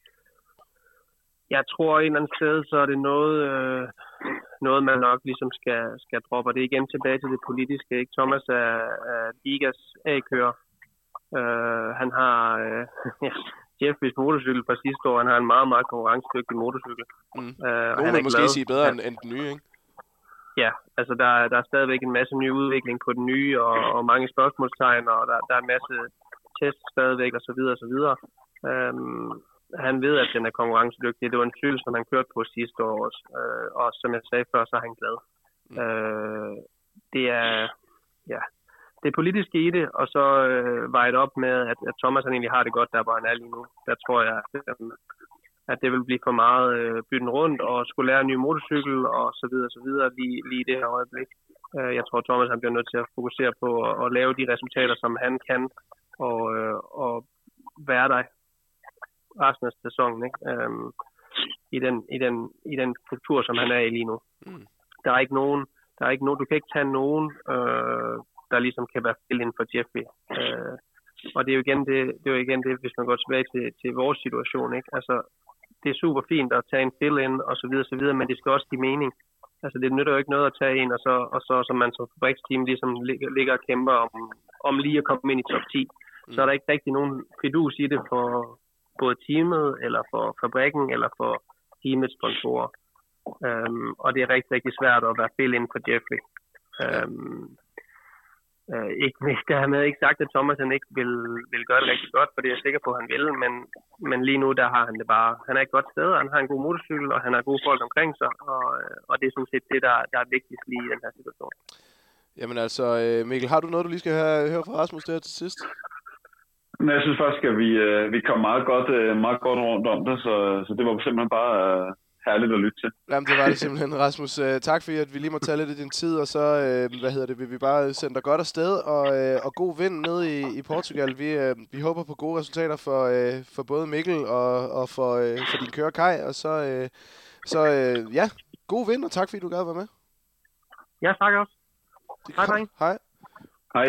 Jeg tror et eller andet sted, så er det noget, øh, noget man nok ligesom skal, skal droppe. Og det er igen tilbage til det politiske. Ikke? Thomas er, er Ligas A-kører. Øh, han har øh, [LAUGHS] ja, Jeffries motorcykel fra sidste år. Han har en meget, meget konkurrencedygtig motorcykel. Mm. Øh, Nogen vil måske sige bedre end, end den nye, ikke? Ja, altså der, der er stadigvæk en masse ny udvikling på den nye, og, og mange spørgsmålstegn, og der, der er en masse tests stadigvæk, og så videre, og så videre. Øhm, han ved, at den er konkurrencedygtig. Det var en cykel, som han kørte på sidste år også. Øh, og som jeg sagde før, så er han glad. Mm. Øh, det er, ja, det politiske i det, og så øh, vejet op med, at, at Thomas han egentlig har det godt der, hvor han er lige nu. Der tror jeg, at, øh, at det vil blive for meget øh, bytten rundt, og skulle lære en ny motorcykel, og så videre, og så videre, lige, lige i det her øjeblik. Øh, jeg tror, Thomas han bliver nødt til at fokusere på at, at lave de resultater, som han kan, og, øh, og være der resten af sæsonen, ikke? Øhm, i, den, i, den, i den struktur, som han er i lige nu. Mm. Der er ikke nogen, der er ikke nogen, du kan ikke tage nogen, øh, der ligesom kan være fill in for Jeffrey. Øh, og det er jo igen det, det, er jo igen det hvis man går tilbage til, til vores situation, ikke? Altså, det er super fint at tage en fill-in og så videre, så videre, men det skal også give mening. Altså, det nytter jo ikke noget at tage en, og så, og så som man som fabriksteam ligesom ligger, ligger og kæmper om, om lige at komme ind i top 10. Mm. Så er der ikke rigtig nogen fidus i det for, både teamet, eller for fabrikken, eller for teamets sponsorer. Øhm, og det er rigtig, rigtig svært at være fill inden for Jeffrey. Øhm, øh, ikke, [LAUGHS] dermed ikke sagt, at Thomas han ikke vil, vil gøre det rigtig godt, for det er jeg sikker på, at han vil, men, men lige nu der har han det bare. Han er et godt sted, han har en god motorcykel, og han har gode folk omkring sig, og, og det er sådan set det, der, der er vigtigst lige i den her situation. Jamen altså, øh, Mikkel, har du noget, du lige skal høre, høre fra Rasmus der til sidst? Men jeg synes faktisk, at vi, øh, vi kom meget godt, øh, meget godt rundt om det, så, så det var simpelthen bare øh, herligt at lytte til. Jamen, det var det [LAUGHS] simpelthen, Rasmus. Øh, tak fordi, at vi lige må tage lidt af din tid, og så, øh, hvad hedder det, vil vi bare sende dig godt afsted, og, øh, og god vind ned i, i Portugal. Vi, øh, vi håber på gode resultater for, øh, for både Mikkel og, og for, øh, for din kører Kai, og så, øh, så øh, ja, god vind, og tak fordi du gad være med. Ja, tak også. Hej, Hej. Hej.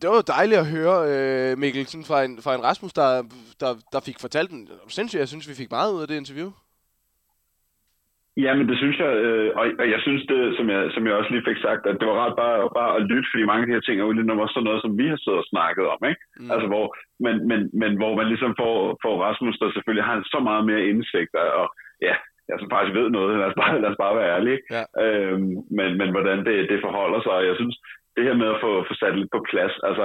Det var jo dejligt at høre, øh, Mikkel, sådan fra, en, fra en Rasmus, der, der, der fik fortalt den. Sindssygt, jeg synes, vi fik meget ud af det interview. Ja, men det synes jeg, øh, og, og jeg synes det, som jeg, som jeg også lige fik sagt, at det var ret bare, bare at lytte, fordi mange af de her ting er jo lidt også sådan noget, som vi har siddet og snakket om, ikke? Mm. Altså, hvor, men, men, men hvor man ligesom får, får Rasmus, der selvfølgelig har så meget mere indsigt, og ja, jeg som faktisk ved noget, lad os bare, lad os bare være ærlige, ja. øhm, men, men hvordan det, det forholder sig, og jeg synes, det her med at få, få sat lidt på plads, altså,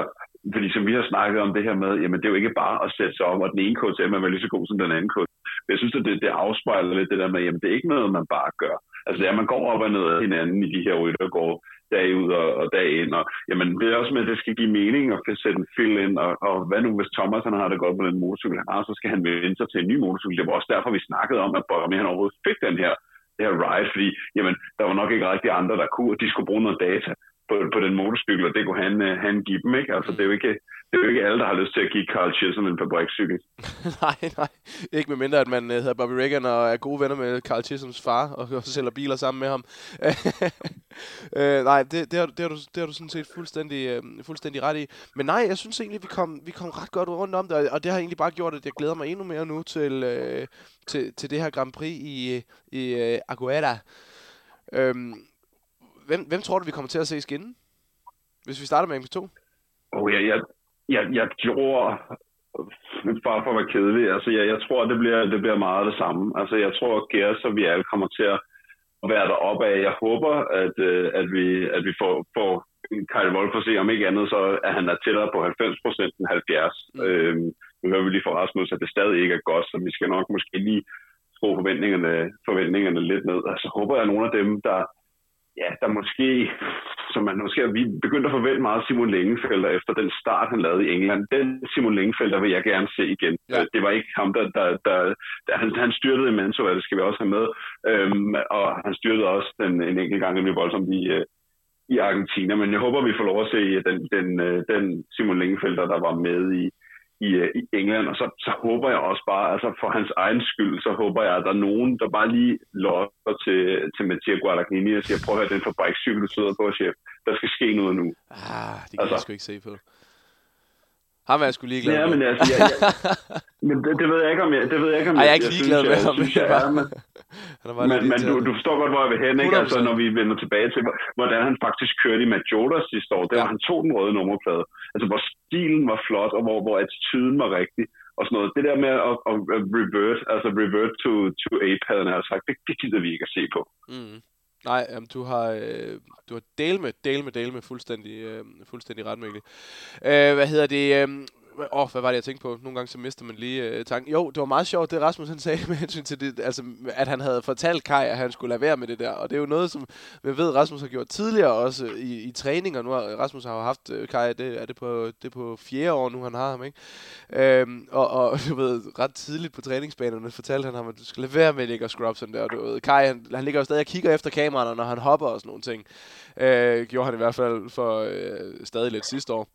fordi som vi har snakket om det her med, jamen det er jo ikke bare at sætte sig om, og den ene KTM er lige så god som den anden KTM. Jeg synes, at det, det afspejler lidt det der med, jamen det er ikke noget, man bare gør. Altså det er, at man går op og ned af hinanden i de her rytter, går dag ud og, og dag ind. Og, jamen, det er også med, at det skal give mening at sætte en fill ind. Og, og hvad nu, hvis Thomas han har det godt på den motorcykel, han har, så skal han vende sig til en ny motorcykel. Det var også derfor, vi snakkede om, at Bottom han overhovedet fik den her, det her ride, fordi jamen, der var nok ikke rigtig andre, der kunne, og de skulle bruge noget data på, på den motorcykel, og det kunne han, øh, han give dem. Ikke? Altså, det, er jo ikke, det er jo ikke alle, der har lyst til at give Carl Chisholm en fabrikscykel. [LAUGHS] nej, nej. Ikke med mindre, at man øh, hedder Bobby Reagan og er gode venner med Carl Chisholms far, og, og sælger biler sammen med ham. [LAUGHS] øh, nej, det, det, har, det, har du, det har du sådan set fuldstændig, øh, fuldstændig ret i. Men nej, jeg synes egentlig, vi kom, vi kom ret godt rundt om det, og det har egentlig bare gjort, at jeg glæder mig endnu mere nu til, øh, til, til det her Grand Prix i, i øh, Aguera. Øhm, hvem, hvem tror du, vi kommer til at se skinne? Hvis vi starter med MP2. Oh, ja, jeg, jeg, jeg tror, bare for at være kedelig, altså jeg, jeg tror, det bliver, det bliver meget det samme. Altså jeg tror, at Gers og vi alle kommer til at være deroppe af. Jeg håber, at, øh, at vi, at vi får, får Kyle Wolf at se, om ikke andet, så at han er tættere på 90 procent end 70. Mm. Øhm, nu hører vi lige fra Rasmus, at det stadig ikke er godt, så vi skal nok måske lige skrue forventningerne, forventningerne lidt ned. Altså håber jeg, at nogle af dem, der ja, der måske, som man måske, vi begyndte at forvente meget Simon Lingefelder efter den start, han lavede i England. Den Simon Lingefelder vil jeg gerne se igen. Ja. Det var ikke ham, der, der, der, der han, han styrtede i Mantua, det skal vi også have med. Øhm, og han styrtede også den, en enkelt gang nemlig voldsomt i, øh, i Argentina. Men jeg håber, vi får lov at se den, den, øh, den Simon Lingefelder, der var med i, i, øh, i England, og så, så håber jeg også bare, altså for hans egen skyld, så håber jeg, at der er nogen, der bare lige låser til, til Mattia Guadagnini og siger, prøv at høre, den fabrikscykel, du sidder på, chef, der skal ske noget nu. Ah, det kan altså, jeg sgu ikke se på. Ham er jeg sgu ligeglad ja, med. men altså, jeg, jeg, [LAUGHS] men det, det, ved jeg ikke, om jeg, det ved jeg ikke, om Ej, jeg er ikke ligeglad med ham. Synes, jeg, er, men, [LAUGHS] men, men du, du forstår godt, hvor jeg vil hen, ikke? Altså, når vi vender tilbage til, hvordan han faktisk kørte i Majota sidste år. Det var, ja. han tog den røde nummerplade. Altså, hvor stilen var flot, og hvor, hvor attituden var rigtig. Og sådan noget. Det der med at, at, at revert, altså revert to, to ape, havde han sagt, det, det gider vi ikke at se på. Mm. Nej, jamen, du har, øh, du har del med, del med, del med fuldstændig, øh, fuldstændig ret, Mikkel. Øh, hvad hedder det? Øh, Åh, oh, hvad var det, jeg tænkte på? Nogle gange så mister man lige øh, tanken. Jo, det var meget sjovt, det Rasmus han sagde [LAUGHS] med hensyn til det, altså, at han havde fortalt Kai, at han skulle lade være med det der. Og det er jo noget, som vi ved, Rasmus har gjort tidligere også i, i træninger. Nu har Rasmus har jo haft øh, Kai, det er det på, det er på fjerde år nu, han har ham, ikke? Øhm, og, og [LAUGHS] du ved, ret tidligt på træningsbanerne fortalte han ham, at du skal lade være med at ligge og scrub sådan der. Du ved, Kai, han, han ligger jo stadig og kigger efter kameraerne, når han hopper og sådan nogle ting. Øh, gjorde han i hvert fald for øh, stadig lidt sidste år.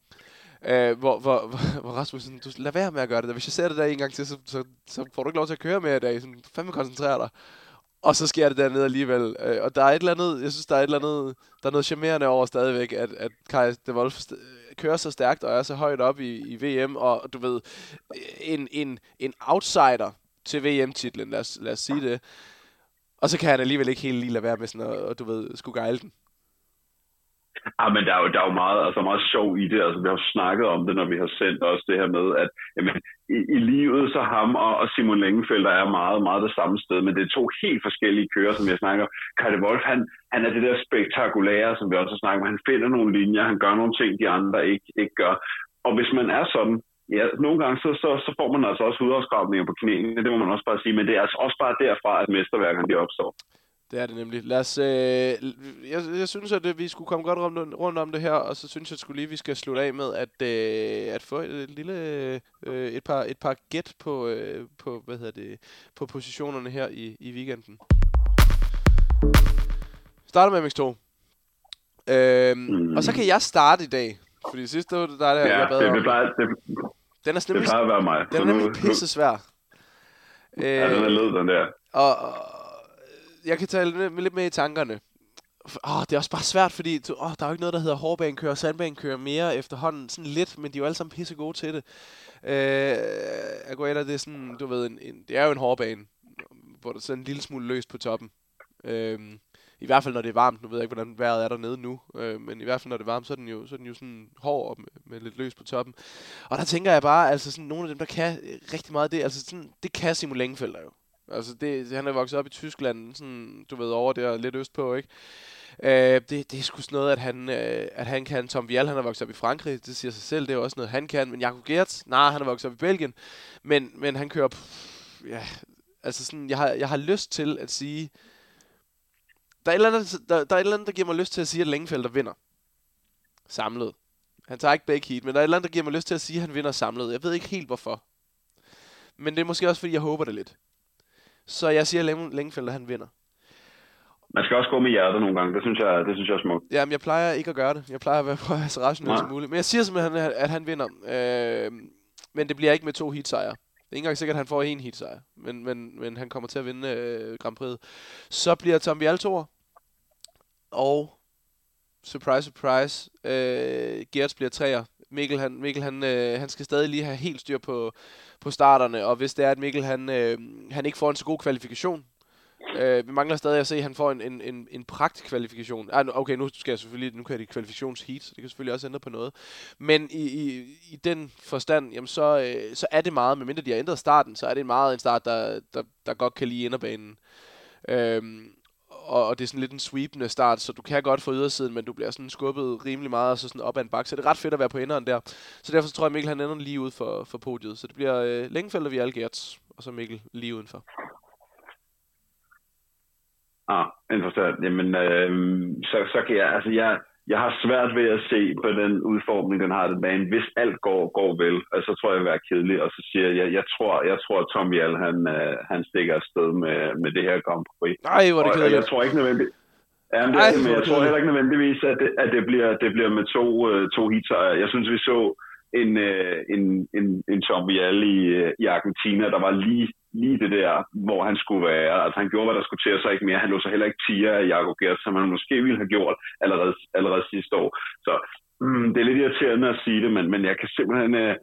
Uh, hvor, hvor, hvor, hvor Rasmus sådan, du lad være med at gøre det der. Hvis jeg ser det der en gang til, så, så, så får du ikke lov til at køre mere i dag. Sådan, fandme koncentrere dig. Og så sker det dernede alligevel. Uh, og der er et eller andet, jeg synes, der er et eller andet, der er noget charmerende over stadigvæk, at, at Kai de Wolf kører så stærkt og er så højt op i, i VM, og du ved, en, en, en outsider til VM-titlen, lad os, lad os sige det. Og så kan han alligevel ikke helt lige lade være med sådan at, og, du ved, skulle gejle den. Ah, men der er, jo, der er jo meget, altså meget sjov i det. Altså, vi har snakket om det, når vi har sendt også det her med, at jamen, i, i livet så ham og, og Simon Lengefeldt er meget, meget det samme sted, men det er to helt forskellige kører, som jeg snakker om. Karte Wolf, han, han er det der spektakulære, som vi også har snakket om. Han finder nogle linjer, han gør nogle ting, de andre ikke, ikke gør. Og hvis man er sådan, ja, nogle gange så, så, så får man altså også hudafskrabninger på knæene, det må man også bare sige, men det er altså også bare derfra, at mesterværkerne de opstår. Det er det nemlig. Lad os, øh, jeg, jeg synes, at øh, vi skulle komme godt rundt, rundt om det her, og så synes jeg skulle lige, at vi skal slutte af med at, øh, at få et lille øh, et par et par gæt på øh, på hvad hedder det på positionerne her i, i weekenden. Starter med MX2. Øhm, mm. Og så kan jeg starte i dag, fordi sidste var det der, ja, jeg bad det, om. det, plejer, det, den er nemlig, det plejer at være mig. Den er nemlig pisse svær. Ja, den er led, den der. Og, og jeg kan tale lidt med i tankerne. Åh, det er også bare svært, fordi du, åh, der er jo ikke noget, der hedder hårdbanekører og sandbanekører mere efterhånden. Sådan lidt, men de er jo alle sammen pisse gode til det. Øh, Aguera, det er sådan, du ved, en, en, det er jo en hårdbane, hvor der er sådan en lille smule løst på toppen. Øhm, I hvert fald når det er varmt. Nu ved jeg ikke, hvordan vejret er dernede nu. Øh, men i hvert fald når det er varmt, så er den jo, så er den jo sådan hård og med, med lidt løs på toppen. Og der tænker jeg bare, altså sådan nogle af dem, der kan rigtig meget af det, altså sådan, det kan Simon Lengefeldt jo. Altså det, han er vokset op i Tyskland, sådan, du ved, over der lidt østpå, ikke? Øh, det, det er sgu sådan noget, at han, øh, at han kan. Tom Vial, han er vokset op i Frankrig, det siger sig selv, det er også noget, han kan. Men Jakob Gertz, nej, han er vokset op i Belgien. Men, men han kører, pff, ja, altså sådan, jeg har, jeg har lyst til at sige, der er, et eller andet, der, der er et eller andet, der giver mig lyst til at sige, at Længefeldt vinder. Samlet. Han tager ikke begge heat, men der er et eller andet, der giver mig lyst til at sige, at han vinder samlet. Jeg ved ikke helt hvorfor. Men det er måske også, fordi jeg håber det lidt. Så jeg siger, at Længefeldt, han vinder. Man skal også gå med hjertet nogle gange. Det synes jeg, det synes jeg er smukt. Jamen, jeg plejer ikke at gøre det. Jeg plejer at være, være så rationel som muligt. Men jeg siger simpelthen, at, han vinder. Øh, men det bliver ikke med to heat sejre. Det er ikke engang sikkert, at han får en heat sejr. Men, men, men han kommer til at vinde øh, Grand Prix. Så bliver Tom Vial Og surprise, surprise, øh, Gerts bliver træer. Mikkel, han, Mikkel han, øh, han skal stadig lige have helt styr på, på starterne, og hvis det er, at Mikkel han, øh, han ikke får en så god kvalifikation, Øh, vi mangler stadig at se, at han får en, en, en, en pragtkvalifikation. Ah, okay, nu skal jeg selvfølgelig, nu kan det kvalifikationsheat, så det kan selvfølgelig også ændre på noget. Men i, i, i den forstand, jamen så, øh, så er det meget, medmindre de har ændret starten, så er det meget en start, der, der, der godt kan lide inderbanen. Øhm, og, og det er sådan lidt en sweepende start, så du kan godt få ydersiden, men du bliver sådan skubbet rimelig meget, og så sådan op ad en bakke. Så det er ret fedt at være på enderen der. Så derfor så tror jeg, Mikkel han ender lige ud for, for podiet. Så det bliver øh, Længefældt og Vialgerts, og så Mikkel lige udenfor. Ah, interessant. Jamen, øh, så, så kan jeg, altså jeg, jeg har svært ved at se på den udformning, den har den bane. Hvis alt går, går vel, altså, så tror jeg, jeg vil være kedelig. Og så siger jeg, jeg tror, jeg tror at Tom Jal, han, øh, han stikker afsted med, med det her Grand Prix. Nej, hvor er det kedeligt. Og, og jeg tror ikke nødvendigt, Ja, men, det, Ej, men jeg tror heller ikke nødvendigvis, at det, at det, bliver, det bliver med to, uh, to hits. Jeg synes, vi så en, uh, en, en, en Tom Vial i, uh, i Argentina, der var lige lige det der, hvor han skulle være. Altså han gjorde, hvad der skulle til, sig ikke mere. Han lå så heller ikke tiger af Jakob Gert, som han måske ville have gjort allerede, allerede sidste år. Så mm, det er lidt irriterende at sige det, men, men jeg kan simpelthen... Øh,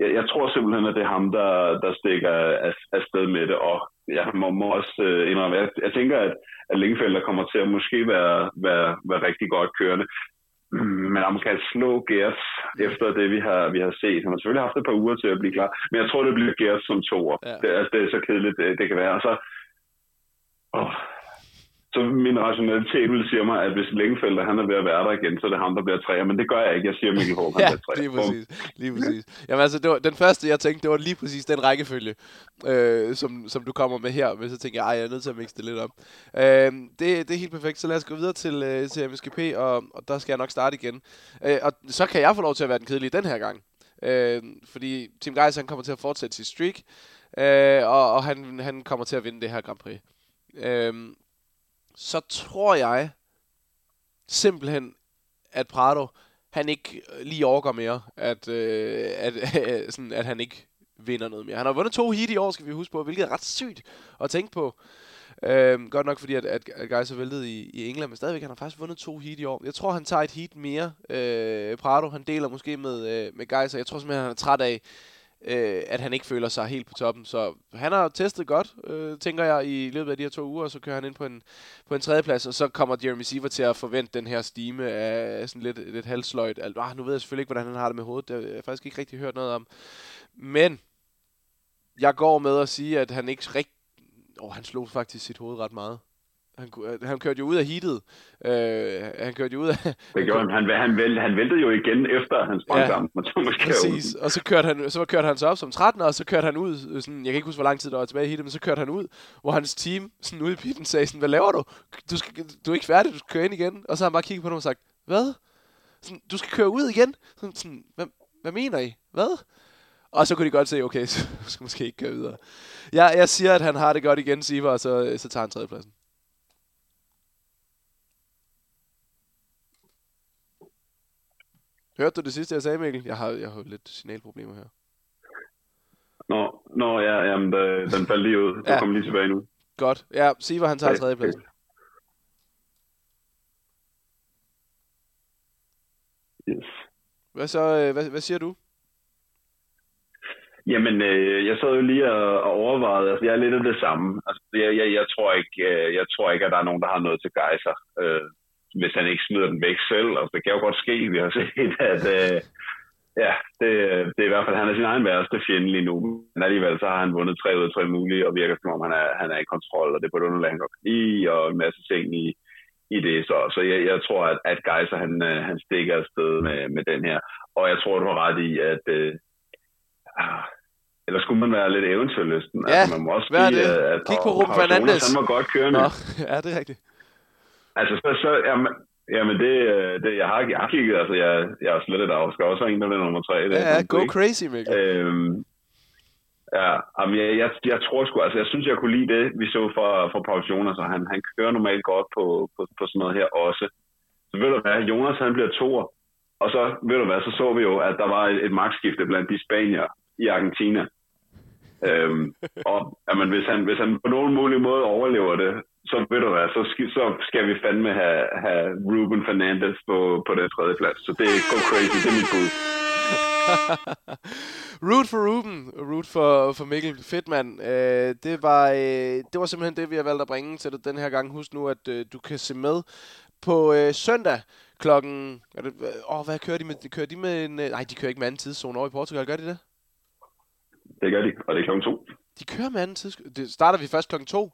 jeg, jeg tror simpelthen, at det er ham, der, der stikker af, af med det, og jeg må, må også øh, indrømme, jeg, jeg tænker, at, at Lingefeldt kommer til at måske være, være, være rigtig godt kørende. [CLEARS THROAT] Men om man kan slå Gers efter det, vi har, vi har set. Han har selvfølgelig haft et par uger til at blive klar. Men jeg tror, det bliver Gers som toer. Ja. Det, altså, det er så kedeligt, det, det kan være. Og så, åh, så min rationalitet vil sige mig, at hvis Længefeldt han er ved at være der igen, så er det ham, der bliver træer. Men det gør jeg ikke. Jeg siger Mikkel Håb, han ja, bliver træer. lige præcis. Lige præcis. Jamen altså, det var, den første, jeg tænkte, det var lige præcis den rækkefølge, øh, som, som du kommer med her. Men så tænkte jeg, ej, jeg er nødt til at mixe det lidt op. Øh, det, det er helt perfekt. Så lad os gå videre til, øh, til MSGP, og, og der skal jeg nok starte igen. Øh, og så kan jeg få lov til at være den kedelige den her gang. Øh, fordi Tim Geis, han kommer til at fortsætte sit streak, øh, og, og han, han kommer til at vinde det her Grand Prix. Øh, så tror jeg simpelthen, at Prado, han ikke øh, lige overgår mere, at, øh, at, øh, [LAUGHS] sådan, at han ikke vinder noget mere. Han har vundet to heat i år, skal vi huske på, hvilket er ret sygt at tænke på. Øhm, godt nok fordi, at, at, at Geis er væltet i, i England, men stadigvæk han har faktisk vundet to heat i år. Jeg tror, han tager et heat mere. Øh, Prado, han deler måske med, øh, med Geis, og jeg tror simpelthen, han er træt af, øh, at han ikke føler sig helt på toppen. Så han har testet godt, øh, tænker jeg, i løbet af de her to uger, og så kører han ind på en, på en tredjeplads, og så kommer Jeremy Siever til at forvente den her stime af sådan lidt, lidt halsløjt. Altså, ah, nu ved jeg selvfølgelig ikke, hvordan han har det med hovedet. Det har jeg faktisk ikke rigtig hørt noget om. Men jeg går med at sige, at han ikke rigtig... Oh, han slog faktisk sit hoved ret meget. Han, øh, han kørte jo ud af heatet. Øh, han kørte jo ud af... Det gjorde han. Han, han, vælte, han væltede jo igen efter hans sprang ja, Præcis. Og så kørte, han, så kørte han så op som 13, og så kørte han ud, øh, sådan, jeg kan ikke huske, hvor lang tid der var tilbage i heatet, men så kørte han ud, hvor hans team sådan ude i pitten sagde sådan, hvad laver du? Du, skal, du er ikke færdig, du skal køre ind igen. Og så har han bare kigget på dem og sagt, hvad? Sådan, du skal køre ud igen? Sådan, sådan hvad, hvad mener I? Hvad? Og så kunne de godt se, okay, [LAUGHS] så skal måske ikke køre videre. Jeg, jeg siger, at han har det godt igen, Siver, og så, så tager han tredjepladsen. Hørte du det sidste, jeg sagde, Mikkel? Jeg har, jeg har lidt signalproblemer her. Nå, nå ja, jamen, den faldt lige ud. Du ja. kommer lige tilbage nu. Godt. Ja, Siver, han tager tredje plads. Yes. Hvad så, øh, hvad, hvad siger du? Jamen, øh, jeg sad jo lige og, og overvejede, altså jeg er lidt af det samme. Altså, jeg, jeg, jeg, tror ikke, øh, jeg tror ikke, at der er nogen, der har noget til Geiser, øh, hvis han ikke smider den væk selv. Altså, det kan jo godt ske, vi har set, [LAUGHS] at øh, ja, det, det er i hvert fald, han er sin egen værste fjende lige nu. Men alligevel så har han vundet tre ud af tre mulige, og virker som om, han er, han er i kontrol, og det er på et underlag, han godt i, og en masse ting i, i det. Så, så jeg, jeg tror, at, at Geiser, han, øh, han stikker afsted med, med den her. Og jeg tror, du har ret i, at øh, ah, eller skulle man være lidt eventyrlysten? Ja, altså, man må også hvad er det? At, Kig på Ruben Fernandes. Han var godt kørende. Nå, [LAUGHS] ja, det er rigtigt. Altså, så, så jamen, jamen det, det, jeg, har, jeg har kigget, altså, jeg, jeg er slet af, skal også være en, der bliver nummer tre. Det, ja, ja, go ikke. crazy, Mikkel. Øhm, ja, jamen, jeg, jeg, jeg, tror sgu, altså, jeg synes, jeg kunne lide det, vi så fra, fra Paul Jonas, og han, han kører normalt godt på, på, på sådan noget her også. Så ved du hvad, Jonas han bliver toer, og så, ved du hvad, så så vi jo, at der var et, et magtskifte blandt de spanier i Argentina. Øhm, og jamen, hvis, han, hvis han på nogen mulig måde overlever det, så ved du hvad, så skal, så skal vi fandme have, have Ruben Fernandes på, på den tredje plads. Så det er go crazy, det er mit bud. [LAUGHS] root for Ruben, root for, for Mikkel. Fedt, mand. Øh, det, var, øh, det var simpelthen det, vi har valgt at bringe til dig den her gang. Husk nu, at øh, du kan se med på øh, søndag klokken... Er det, åh, hvad kører de med? Kører de med en... Øh, nej, de kører ikke med anden tidszone over i Portugal, gør de det? Det gør de, og det er klokken to. De kører med anden tidszone. Det starter vi først klokken to.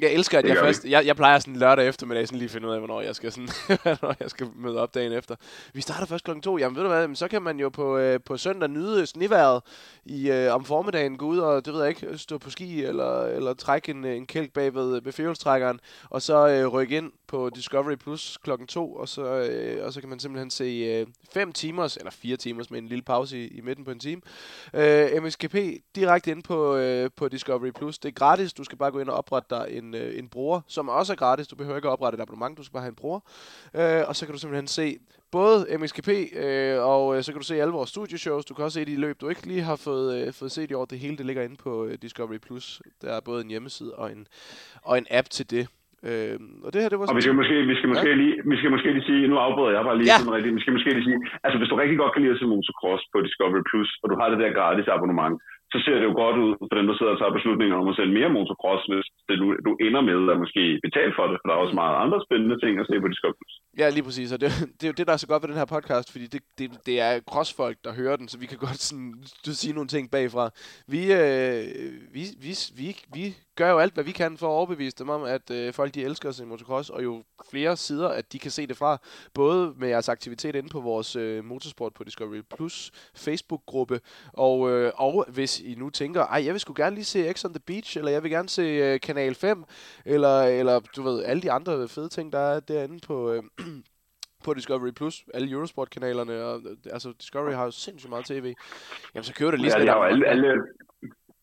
Jeg elsker, at jeg først... Jeg, jeg plejer sådan lørdag eftermiddag sådan lige finde ud af, hvornår jeg skal, sådan, [LAUGHS] hvornår jeg skal møde op dagen efter. Vi starter først klokken to. Jamen ved du hvad, så kan man jo på, øh, på søndag nyde sniværet i, øh, om formiddagen. Gå ud og, det ved jeg ikke, stå på ski eller, eller trække en, en kælk bag ved, ved fjolstrækkeren. Og så øh, rykke ind på Discovery Plus klokken to. Og så, øh, og så kan man simpelthen se øh, fem timers, eller fire timers med en lille pause i, i midten på en time. Øh, MSKP direkte ind på, øh, på Discovery Plus. Det er gratis. Du skal bare gå ind og oprette dig en øh, en bruger, som også er gratis. Du behøver ikke at oprette et abonnement, du skal bare have en bruger. Øh, og så kan du simpelthen se både MXGP, øh, og øh, så kan du se alle vores studioshows. Du kan også se de løb, du ikke lige har fået, øh, fået set i år. Det hele det ligger inde på øh, Discovery+. Plus. Der er både en hjemmeside og en, og en app til det. Øh, og det her, det var og vi skal måske, vi skal måske, ja. lige, vi skal måske lige sige, nu afbryder jeg bare lige ja. sådan rigtigt, vi skal måske lige sige, altså hvis du rigtig godt kan lide at se motocross på Discovery Plus, og du har det der gratis abonnement, så ser det jo godt ud for dem, der sidder og tager beslutninger om at sende mere motocross, hvis det, du, du ender med at måske betale for det, for der er også meget andre spændende ting at se på Discovery Ja, lige præcis, og det, det er jo det, der er så godt ved den her podcast, fordi det, det, det er crossfolk, der hører den, så vi kan godt sådan, sige nogle ting bagfra. Vi, øh, vi, vi, vi, vi gør jo alt, hvad vi kan for at overbevise dem om, at øh, folk de elsker os i motocross, og jo flere sider, at de kan se det fra, både med jeres aktivitet inde på vores øh, Motorsport på Discovery Plus Facebook-gruppe, og, øh, og hvis i nu tænker, ej, jeg vil sgu gerne lige se X on the Beach, eller jeg vil gerne se øh, Kanal 5, eller, eller du ved, alle de andre fede ting, der er derinde på... Øh, [CLEARS THROAT] på Discovery Plus, alle Eurosport-kanalerne, og altså Discovery har jo sindssygt meget tv. Jamen så kører det lige sådan ja, alle, alle,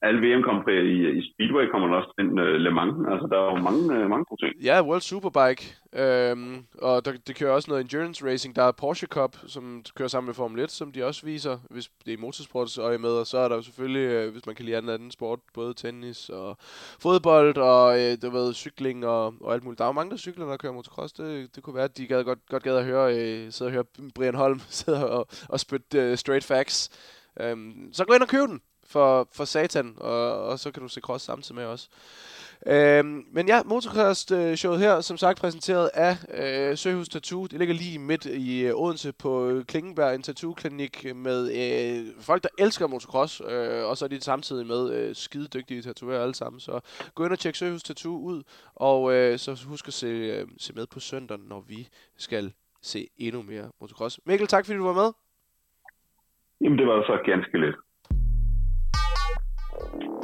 alle VM kommer i, i Speedway kommer der også ind uh, Le Mans. Altså, der er jo mange, uh, mange gode ting. Ja, World Superbike. Øhm, og der, det kører også noget endurance racing. Der er Porsche Cup, som kører sammen med Formel 1, som de også viser, hvis det er motorsports øje med. Og så er der jo selvfølgelig, øh, hvis man kan lide anden, anden sport, både tennis og fodbold og øh, du ved, cykling og, og alt muligt. Der er jo mange, der cykler, der kører motocross. Det, det kunne være, at de gad godt, godt gad at høre, øh, sidde og høre Brian Holm [LAUGHS] sidde og, og spytte øh, straight facts. Øhm, så gå ind og køb den for, for satan, og, og så kan du se cross samtidig med os. Øhm, men ja, Motocross-showet her, som sagt præsenteret af øh, Søhus Tattoo. Det ligger lige midt i øh, Odense på øh, Klingenberg, en tattoo-klinik med øh, folk, der elsker motocross, øh, og så er de samtidig med øh, skide dygtige tatoverer alle sammen. Så gå ind og tjek Søhus Tattoo ud, og øh, så husk at se, øh, se med på søndag, når vi skal se endnu mere motocross. Mikkel, tak fordi du var med. Jamen, det var så ganske lidt. Thank you.